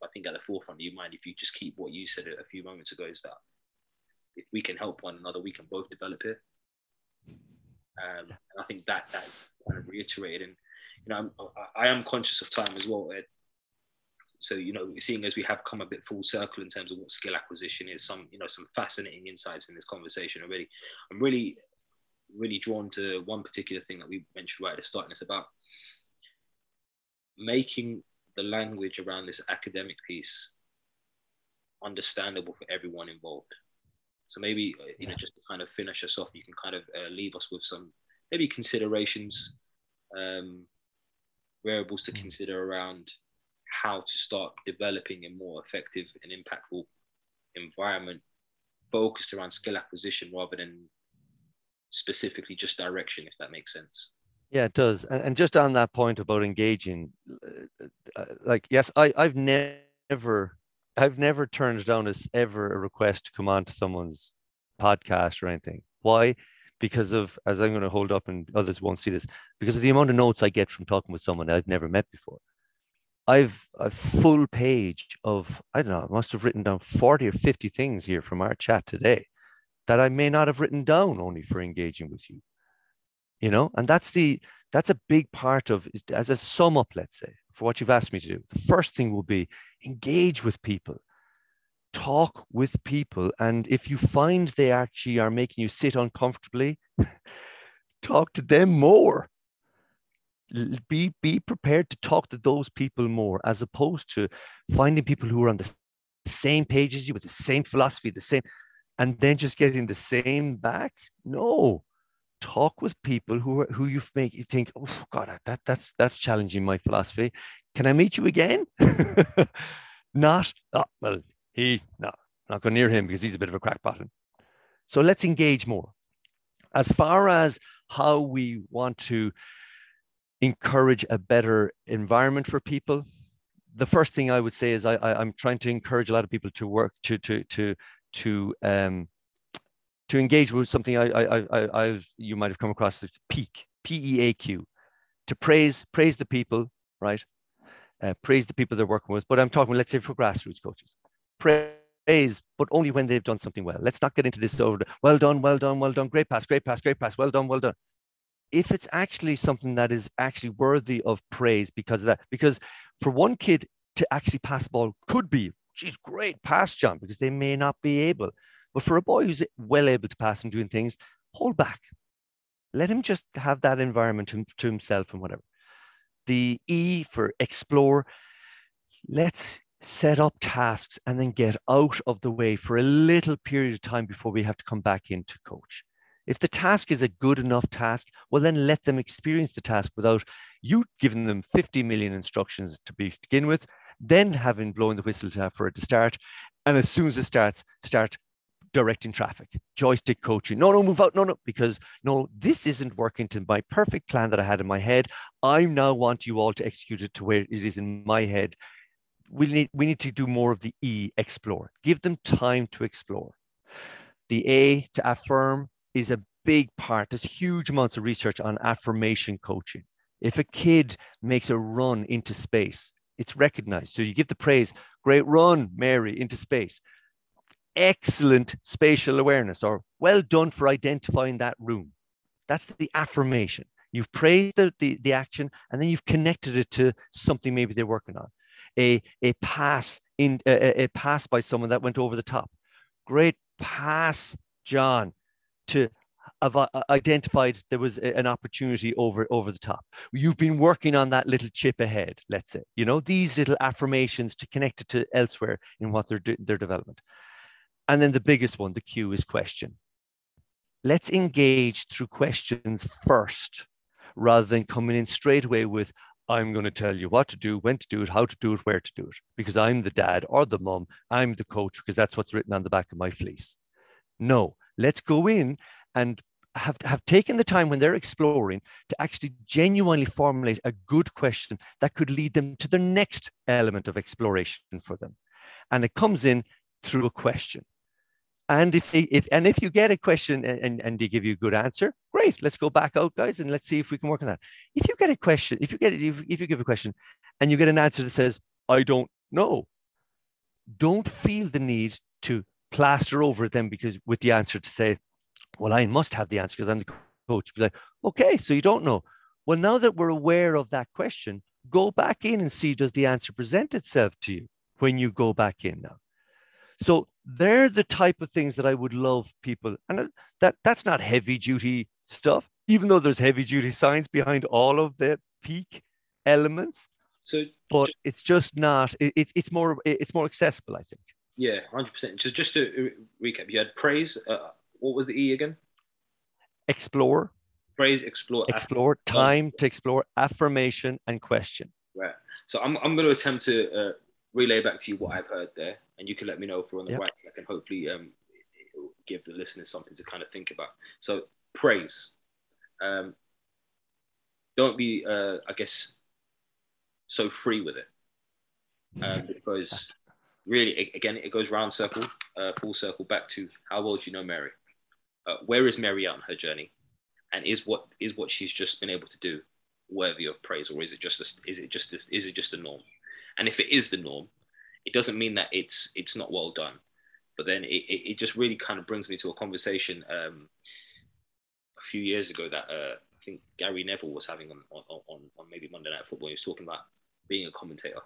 I think at the forefront of your mind, if you just keep what you said a few moments ago, is that if we can help one another, we can both develop it. Um, and I think that that kind of reiterated, and you know, I'm, I am conscious of time as well, Ed. So you know seeing as we have come a bit full circle in terms of what skill acquisition is some you know some fascinating insights in this conversation already i'm really really drawn to one particular thing that we mentioned right at the start and it's about making the language around this academic piece understandable for everyone involved so maybe uh, you know just to kind of finish us off you can kind of uh, leave us with some maybe considerations um, variables to mm. consider around how to start developing a more effective and impactful environment focused around skill acquisition rather than specifically just direction, if that makes sense. Yeah, it does. And, and just on that point about engaging, uh, uh like, yes, I, I've never, I've never turned down as ever a request to come on to someone's podcast or anything. Why? Because of, as I'm going to hold up and others won't see this, because of the amount of notes I get from talking with someone I've never met before. I've a full page of, I don't know, I must have written down 40 or 50 things here from our chat today that I may not have written down only for engaging with you. You know, and that's the that's a big part of as a sum up, let's say, for what you've asked me to do. The first thing will be engage with people, talk with people. And if you find they actually are making you sit uncomfortably, talk to them more. Be be prepared to talk to those people more as opposed to finding people who are on the same page as you with the same philosophy the same and then just getting the same back? No talk with people who are who you make you think oh god that that's that's challenging my philosophy. Can i meet you again? Not oh, well he no not go near him because he's a bit of a crackpot. So let's engage more. As far as how we want to encourage a better environment for people, the first thing I would say is I, I am trying to encourage a lot of people to work to to to to um to engage with something I I I I've you might have come across this peak P E A Q to praise praise the people right? Uh, praise the people they're working with. But I'm talking let's say for grassroots coaches. Praise but only when they've done something well. Let's not get into this over well done well done well done great pass great pass great pass well done well done. If it's actually something that is actually worthy of praise because of that because for one kid to actually pass the ball could be, geez, great pass, John, because they may not be able. But for a boy who's well able to pass and doing things, hold back. Let him just have that environment to, to himself and whatever. The E for explore. Let's set up tasks and then get out of the way for a little period of time before we have to come back in to coach. If the task is a good enough task, well, then let them experience the task without you giving them 50 million instructions to begin with, then having blown the whistle to, have for it to start. And as soon as it starts, start directing traffic, joystick coaching. No, no, move out. No, no, because no, this isn't working to my perfect plan that I had in my head. I now want you all to execute it to where it is in my head. We need we need to do more of the E, explore. Give them time to explore. The A to affirm is a big part. There's huge amounts of research on affirmation coaching. If a kid makes a run into space, it's recognized. So you give the praise, great run, Mary, into space. Excellent spatial awareness, or well done for identifying that room. That's the affirmation. You've praised the, the, the action and then you've connected it to something maybe they're working on. A, a pass in a, a pass by someone that went over the top. Great pass, John to have uh, identified there was an opportunity over over the top you've been working on that little chip ahead let's say you know these little affirmations to connect it to elsewhere in what they're their development and then the biggest one the Q is question let's engage through questions first rather than coming in straight away with I'm going to tell you what to do, when to do it, how to do it, where to do it, because I'm the dad or the mom, I'm the coach, because that's what's written on the back of my fleece. No, let's go in and have, have taken the time when they're exploring to actually genuinely formulate a good question that could lead them to the next element of exploration for them. And it comes in through a question. And if, they, if and if you get a question and, and they give you a good answer, great. Let's go back out, guys, and let's see if we can work on that. If you get a question, if you get if, if you give a question and you get an answer that says, I don't know, don't feel the need to plaster over it then because with the answer to say, well, I must have the answer because I'm the coach. Be like, okay, so you don't know. Well, now that we're aware of that question, go back in and see does the answer present itself to you when you go back in now. So they're the type of things that I would love people, and that that's not heavy duty stuff, even though there's heavy duty science behind all of the peak elements. So, but it's just not. It's it's more it's more accessible, I think. Yeah, hundred percent. So just to recap, you had praise. Uh, what was the E again? Explore. Praise, explore. Explore, time to explore, affirmation, and question. Right. So I'm, I'm going to attempt to uh, relay back to you what I've heard there, and you can let me know if we're on the yep. right track, and hopefully um, give the listeners something to kind of think about. So praise. Um, don't be, uh, I guess, so free with it, um, because really, again, it goes round circle, uh, full circle back to how well do you know Mary? uh, where is Mary on her journey, and is what is what she's just been able to do worthy of praise, or is it just a, is it just this, is it just a norm? And if it is the norm, it doesn't mean that it's it's not well done, but then it, it, it just really kind of brings me to a conversation um, a few years ago that uh, I think Gary Neville was having on, on, on, on maybe Monday Night Football. He was talking about being a commentator.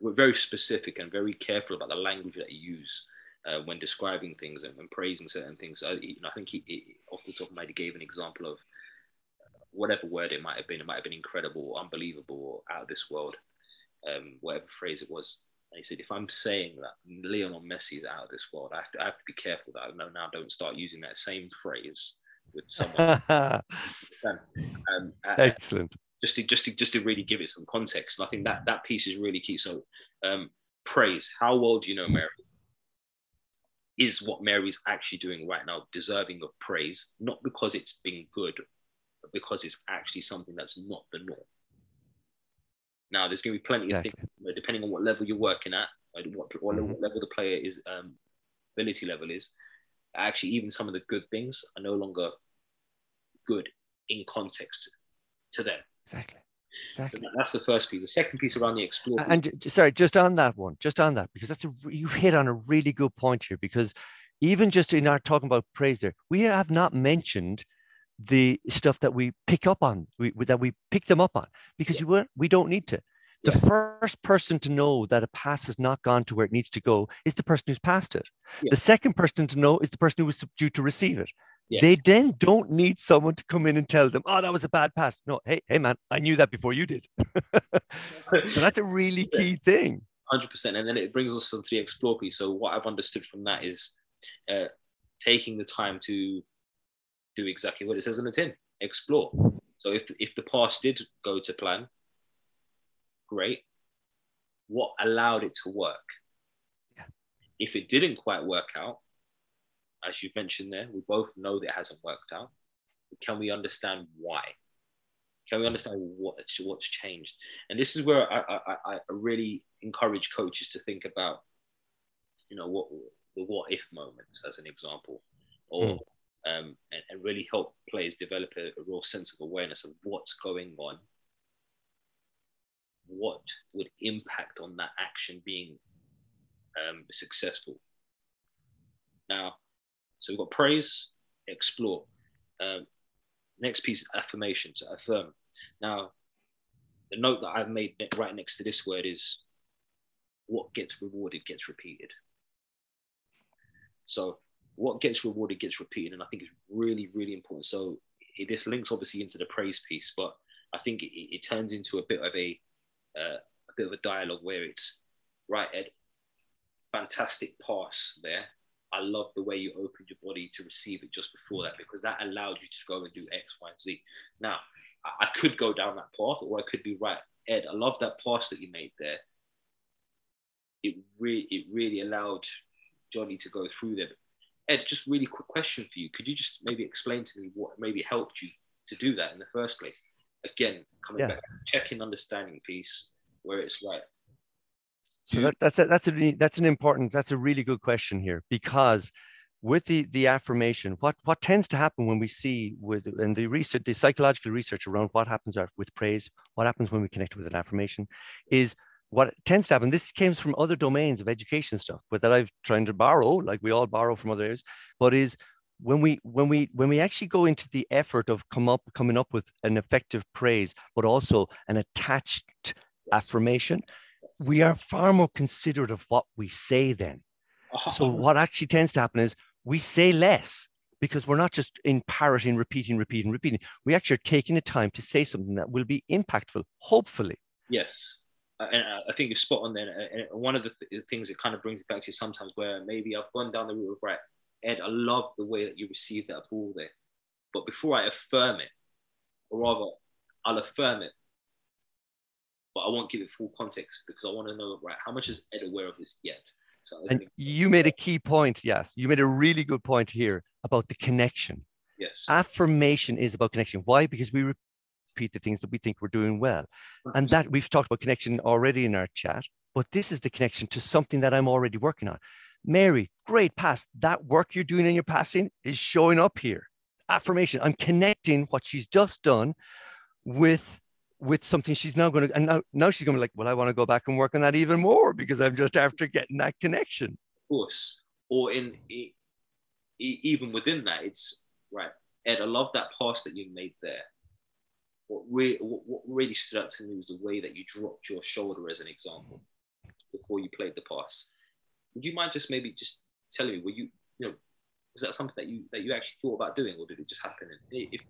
We're very specific and very careful about the language that you use uh, when describing things and, and, praising certain things. I, you know, I think he, he, off the top of my head, he gave an example of whatever word it might have been. It might have been incredible, or unbelievable, out of this world, um, whatever phrase it was. And he said, if I'm saying that Lionel Messi is out of this world, I have to, I have to be careful that I now, now don't start using that same phrase with someone. um, uh, Excellent. Just to, just to just to really give it some context, and I think that that piece is really key. So, um, praise. How well do you know Mary? is what Mary's actually doing right now deserving of praise, not because it's been good, but because it's actually something that's not the norm. Now, there's going to be plenty Exactly. of things, depending on what level you're working at, what, what level- Mhm. level the player is, um, ability level is. Actually, even some of the good things are no longer good in context to them. Exactly. Exactly. that- that's the first piece. The second piece around the explore. And sorry, just on that one, just on that, because that's a you hit on a really good point here. Because even just in our talking about praise, there, we have not mentioned the stuff that we pick up on, we, that we pick them up on, because you were we don't need to. The first person to know that a pass has not gone to where it needs to go is the person who's passed it. Yeah. The second person to know is the person who was due to receive it. Yes. They then don't need someone to come in and tell them, "Oh, that was a bad pass." No, hey, hey, man, I knew that before you did. so that's a really key thing. hundred percent. And then it brings us onto the explore piece. So what I've understood from that is uh, taking the time to do exactly what it says in the tin, explore. So if if the past did go to plan, great. What allowed it to work? Yeah. If it didn't quite work out, as you mentioned there, we both know that it hasn't worked out. But can we understand why? Can we understand what what's changed? And this is where I, I, I I really encourage coaches to think about, you know, what the what if moments as an example, or hmm. Um, and, and really help players develop a, a real sense of awareness of what's going on, what would impact on that action being um, successful. Now, so we've got praise, explore. Um, next piece, affirmations, affirm. Now, the note that I've made right next to this word is what gets rewarded gets repeated. So, what gets rewarded gets repeated, and I think it's really, really important. So, it, this links obviously into the praise piece, but I think it, it turns into a bit of a uh, a bit of a dialogue where it's right, Ed, fantastic pass there. I love the way you opened your body to receive it just before that because that allowed you to go and do X, Y, and Z. Now, I, I could go down that path, or I could be right, Ed. I love that pass that you made there. It really, it really allowed Johnny to go through there. Ed, just really quick question for you. Could you just maybe explain to me what maybe helped you to do that in the first place? Again, coming Yeah. back, checking understanding piece where it's right. So that, that's a, that's a that's an important that's a really good question here because with the the affirmation, what what tends to happen when we see with and the research, the psychological research around what happens with praise, what happens when we connect with an affirmation, is what tends to happen. This comes from other domains of education stuff, but that I've trying to borrow, like we all borrow from other areas. But is when we when we when we actually go into the effort of come up coming up with an effective praise, but also an attached affirmation, we are far more considerate of what we say then. Uh-huh, so uh-huh. what actually tends to happen is we say less because we're not just in parroting, repeating, repeating, repeating. We actually are taking the time to say something that will be impactful, hopefully. Yes, Uh, and I- I think you're spot on there. And one of the th- things that kind of brings it back to you sometimes where maybe I've gone down the route of right, Ed, I love the way that you received that ball there, but before I affirm it, or rather, I'll affirm it, but I won't give it full context because I want to know right how much is Ed aware of this yet. So And you made a key point. Yes, you made a really good point here about the connection. yes, Affirmation is about connection. Why? Because we repeat the things that we think we're doing well. And that we've talked about connection already in our chat, but this is the connection to something that I'm already working on. Mary, great pass. That work you're doing in your passing is showing up here. Affirmation. I'm connecting what she's just done with with something she's now going to and now, now she's going to be like, well, I want to go back and work on that even more because I'm just after getting that connection. Of course, or in even within that, it's right. Ed, I love that pass that you made there. What, re- what really stood out to me was the way that you dropped your shoulder, as an example, before you played the pass. Would you mind just maybe just telling me, were you, you know, was that something that you that you actually thought about doing, or did it just happen? And if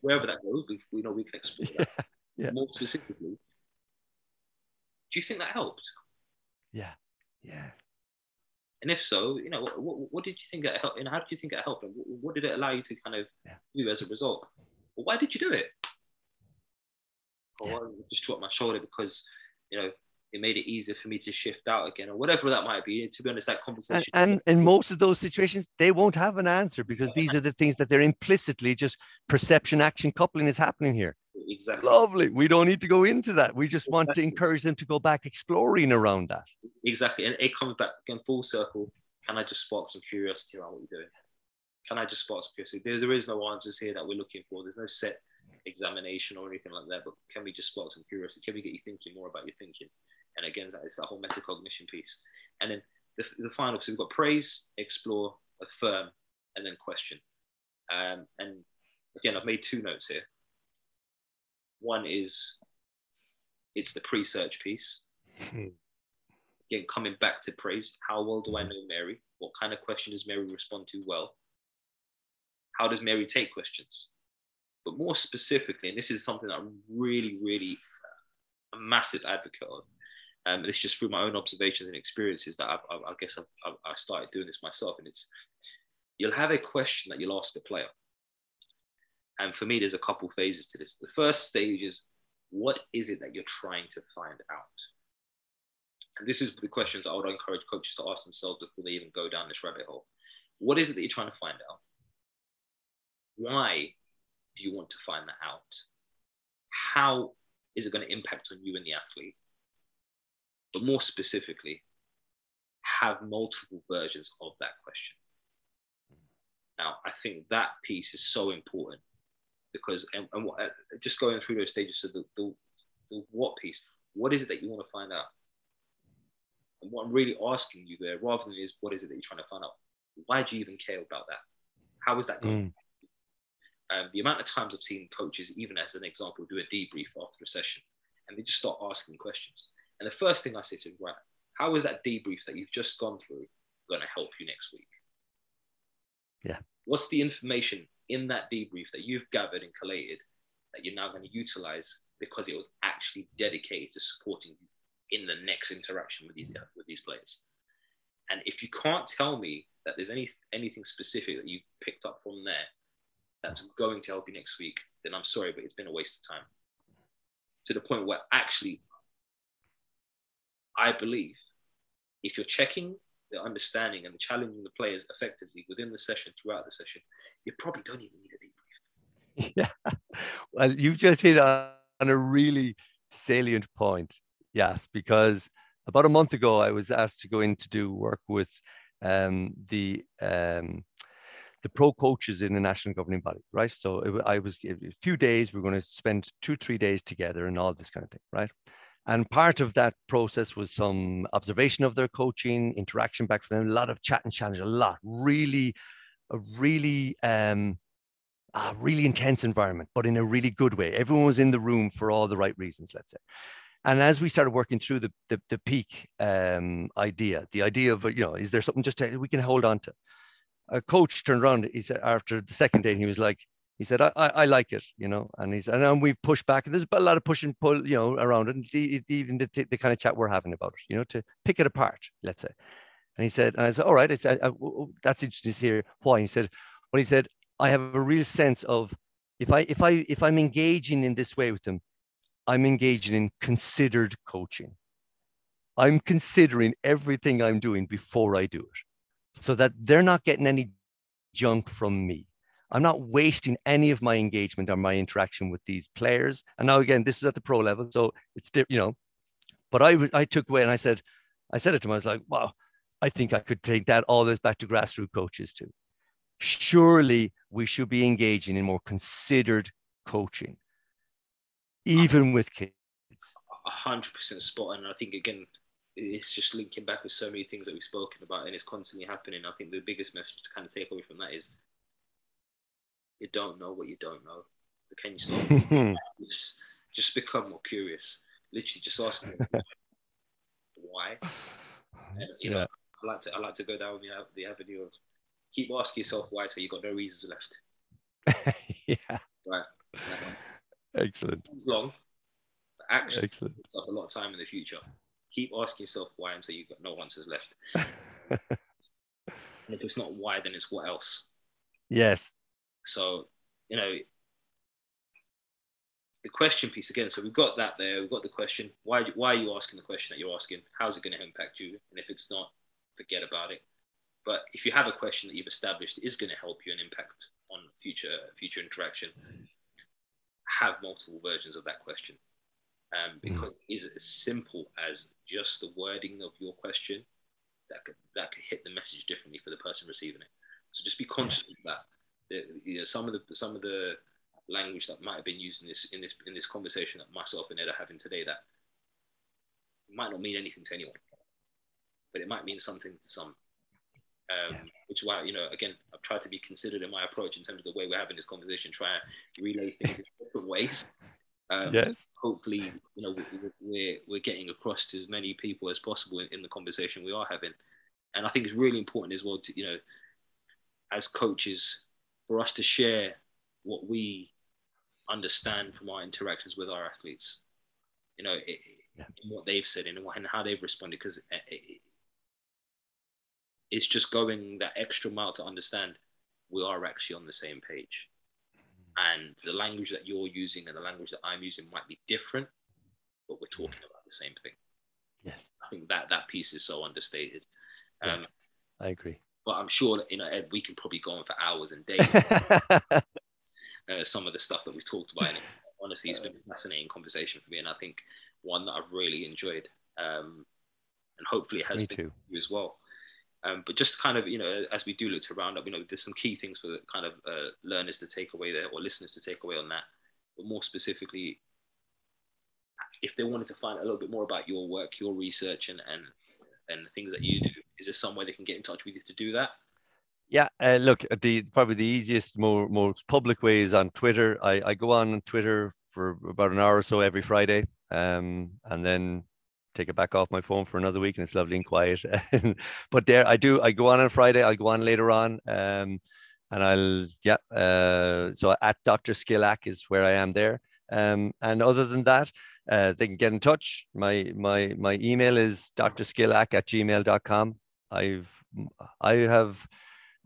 wherever that goes, we, we know we can explore that Yeah. more specifically. Do you think that helped? Yeah. Yeah. And if so, you know, what, what, what did you think it helped? And how did you think it helped? And what, what did it allow you to kind of Yeah. do as a result? Well, why did you do it? Or Yeah. Just drop my shoulder because, you know, it made it easier for me to shift out again or whatever that might be. To be honest, that conversation. And, and in most of those situations, they won't have an answer because these are the things that they're implicitly just perception action coupling is happening here. Exactly. Lovely. We don't need to go into that. We just want to encourage them to go back exploring around that. Exactly. And it comes back again full circle. Can I just spark some curiosity around what you're doing? Can I just spark some curiosity? There, there is no answers here that we're looking for. There's no set examination or anything like that. But can we just spark some curiosity? Can we get you thinking more about your thinking? And again, that is that whole metacognition piece. And then the, the final, so we've got praise, explore, affirm, and then question. Um, and again, I've made two notes here. One is it's the pre-search piece. Hmm. Again, coming back to praise, how well do I know Mary? What kind of question does Mary respond to well? How does Mary take questions? But more specifically, and this is something that I'm really, really uh, a massive advocate of, and it's just through my own observations and experiences that I've, I, I guess I've, I've, I started doing this myself. And it's you'll have a question that you'll ask a player, and for me, there's a couple phases to this. The first stage is what is it that you're trying to find out? And this is the questions I would encourage coaches to ask themselves before they even go down this rabbit hole. What is it that you're trying to find out? Why do you want to find that out? How is it going to impact on you and the athlete? But more specifically, have multiple versions of that question. Now, I think that piece is so important because, and, and what, uh, just going through those stages, so the, the, the what piece, what is it that you want to find out? And what I'm really asking you there, rather than is what is it that you're trying to find out? Why do you even care about that? How is that going? Mm. Um, the amount of times I've seen coaches, even as an example, do a debrief after a session, and they just start asking questions. And the first thing I say to them, right, how is that debrief that you've just gone through going to help you next week? Yeah. What's the information in that debrief that you've gathered and collated that you're now going to utilize because it was actually dedicated to supporting you in the next interaction with these with these players. And if you can't tell me that there's any anything specific that you picked up from there that's going to help you next week, then I'm sorry, but it's been a waste of time. To the point where actually, I believe if you're checking the understanding and challenging the players effectively within the session, throughout the session, you probably don't even need a debrief. Yeah. Well, you've just hit on a really salient point. Yes, because about a month ago, I was asked to go in to do work with um, the um, the pro coaches in the national governing body, right? So it, I was a few days. We are going to spend two, three days together and all this kind of thing, right? And part of that process was some observation of their coaching, interaction back from them, a lot of chat and challenge, a lot, really, a really, um, a really intense environment, but in a really good way. Everyone was in the room for all the right reasons, let's say. And as we started working through the the, the peak um, idea, the idea of you know, is there something just to, we can hold on to? A coach turned around. He said after the second day, he was like, he said, I, I, I like it, you know, and he's and then we push back. And there's a lot of push and pull, you know, around it. And even the, the kind of chat we're having about it, you know, to pick it apart, let's say. And he said, and I said, all right, it's that's interesting to hear why. He said, well, he said, I have a real sense of if I if I if I'm engaging in this way with them, I'm engaging in considered coaching. I'm considering everything I'm doing before I do it so that they're not getting any junk from me. I'm not wasting any of my engagement or my interaction with these players. And now again, this is at the pro level, so it's you know. But I I took away and I said, I said it to him. I was like, wow, I think I could take that all this back to grassroots coaches too. Surely we should be engaging in more considered coaching even with kids. A hundred percent spot on. I think again, it's just linking back with so many things that we've spoken about, and it's constantly happening. I think the biggest message to kind of take away from that is you don't know what you don't know. So can you stop? just, just become more curious. Literally, just ask why. And, you yeah. know, I like to I like to go down the, the avenue of keep asking yourself why till you got no reasons left. yeah. Right. Excellent. It's long, but actually Excellent. it's a lot of time in the future. Keep asking yourself why until you've got no answers left. and if it's not why, then it's what else. Yes. So, you know, the question piece again. So we've got that there. We've got the question. Why why are you asking the question that you're asking? How's it going to impact you? And if it's not, forget about it. But if you have a question that you've established is going to help you and impact on future future interaction, have multiple versions of that question. Um, because mm. is as simple as just the wording of your question that could that could hit the message differently for the person receiving it. So just be conscious of that. You know, some of the some of the language that might have been used in this in this in this conversation that myself and Ed are having today that might not mean anything to anyone, but it might mean something to some. Um, yeah. Which is why you know again I've tried to be considered in my approach in terms of the way we're having this conversation, try and relay things in different ways. Um, yes. Hopefully, you know we're we're getting across to as many people as possible in, in the conversation we are having, and I think it's really important as well to you know as coaches for us to share what we understand from our interactions with our athletes. You know, it, yeah. what they've said and, and how they've responded, because it, it's just going that extra mile to understand we are actually on the same page. And the language that you're using and the language that I'm using might be different, but we're talking about the same thing. Yes. I think that that piece is so understated. Um, yes, I agree. But I'm sure that, you know, Ed, we can probably go on for hours and days. uh, some of the stuff that we've talked about. And honestly, it's been a fascinating conversation for me, and I think one that I've really enjoyed. Um, and hopefully it has me been too. you as well. Um, but just kind of, you know, as we do look to round up, you know, there's some key things for the kind of uh, learners to take away there or listeners to take away on that. But more specifically, if they wanted to find a little bit more about your work, your research, and and and things that you do, is there some way they can get in touch with you to do that? Yeah, uh, look, the probably the easiest, more most public way is on Twitter. I, I go on Twitter for about an hour or so every Friday, um, and then take it back off my phone for another week, and it's lovely and quiet. but there, I do. I go on on Friday. I'll go on later on, um, and I'll yeah. Uh, so at Doctor Skillack is where I am there. Um, and other than that, uh, they can get in touch. My my my email is drskillack at gmail.com. I've I have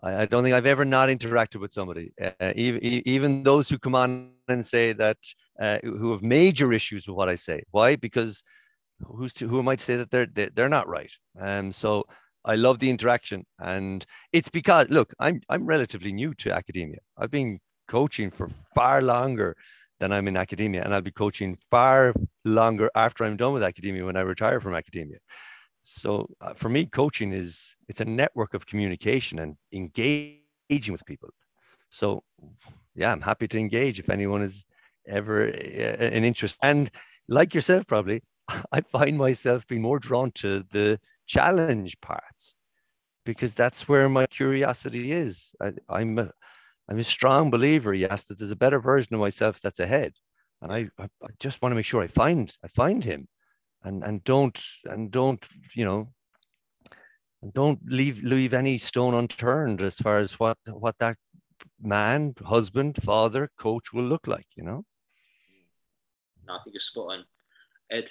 I, I, don't think I've ever not interacted with somebody, uh, even, even those who come on and say that, uh, who have major issues with what I say. Why? Because who's to, who might say that they're, they're, not right. Um, so I love the interaction. And it's because, look, I'm, I'm relatively new to academia. I've been coaching for far longer than I'm in academia. And I'll be coaching far longer after I'm done with academia when I retire from academia. So uh, for me, coaching is it's a network of communication and engaging with people. So yeah, I'm happy to engage if anyone is ever uh, an interest. And like yourself, probably, I find myself being more drawn to the challenge parts because that's where my curiosity is. I, I'm a, I'm a strong believer, yes, that there's a better version of myself that's ahead, and I, I, just want to make sure I find I find him and and don't and don't you know don't leave leave any stone unturned as far as what what that man husband father coach will look like you know? No, i think you're spot on. Ed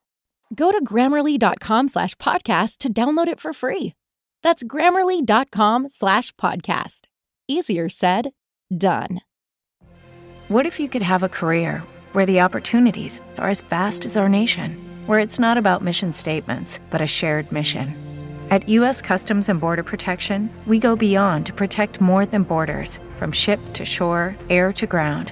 Go to grammarly.com slash podcast to download it for free. That's grammarly.com slash podcast. Easier said, done. What if you could have a career where the opportunities are as vast as our nation, where it's not about mission statements, but a shared mission? At U.S. Customs and Border Protection, we go beyond to protect more than borders from ship to shore, air to ground,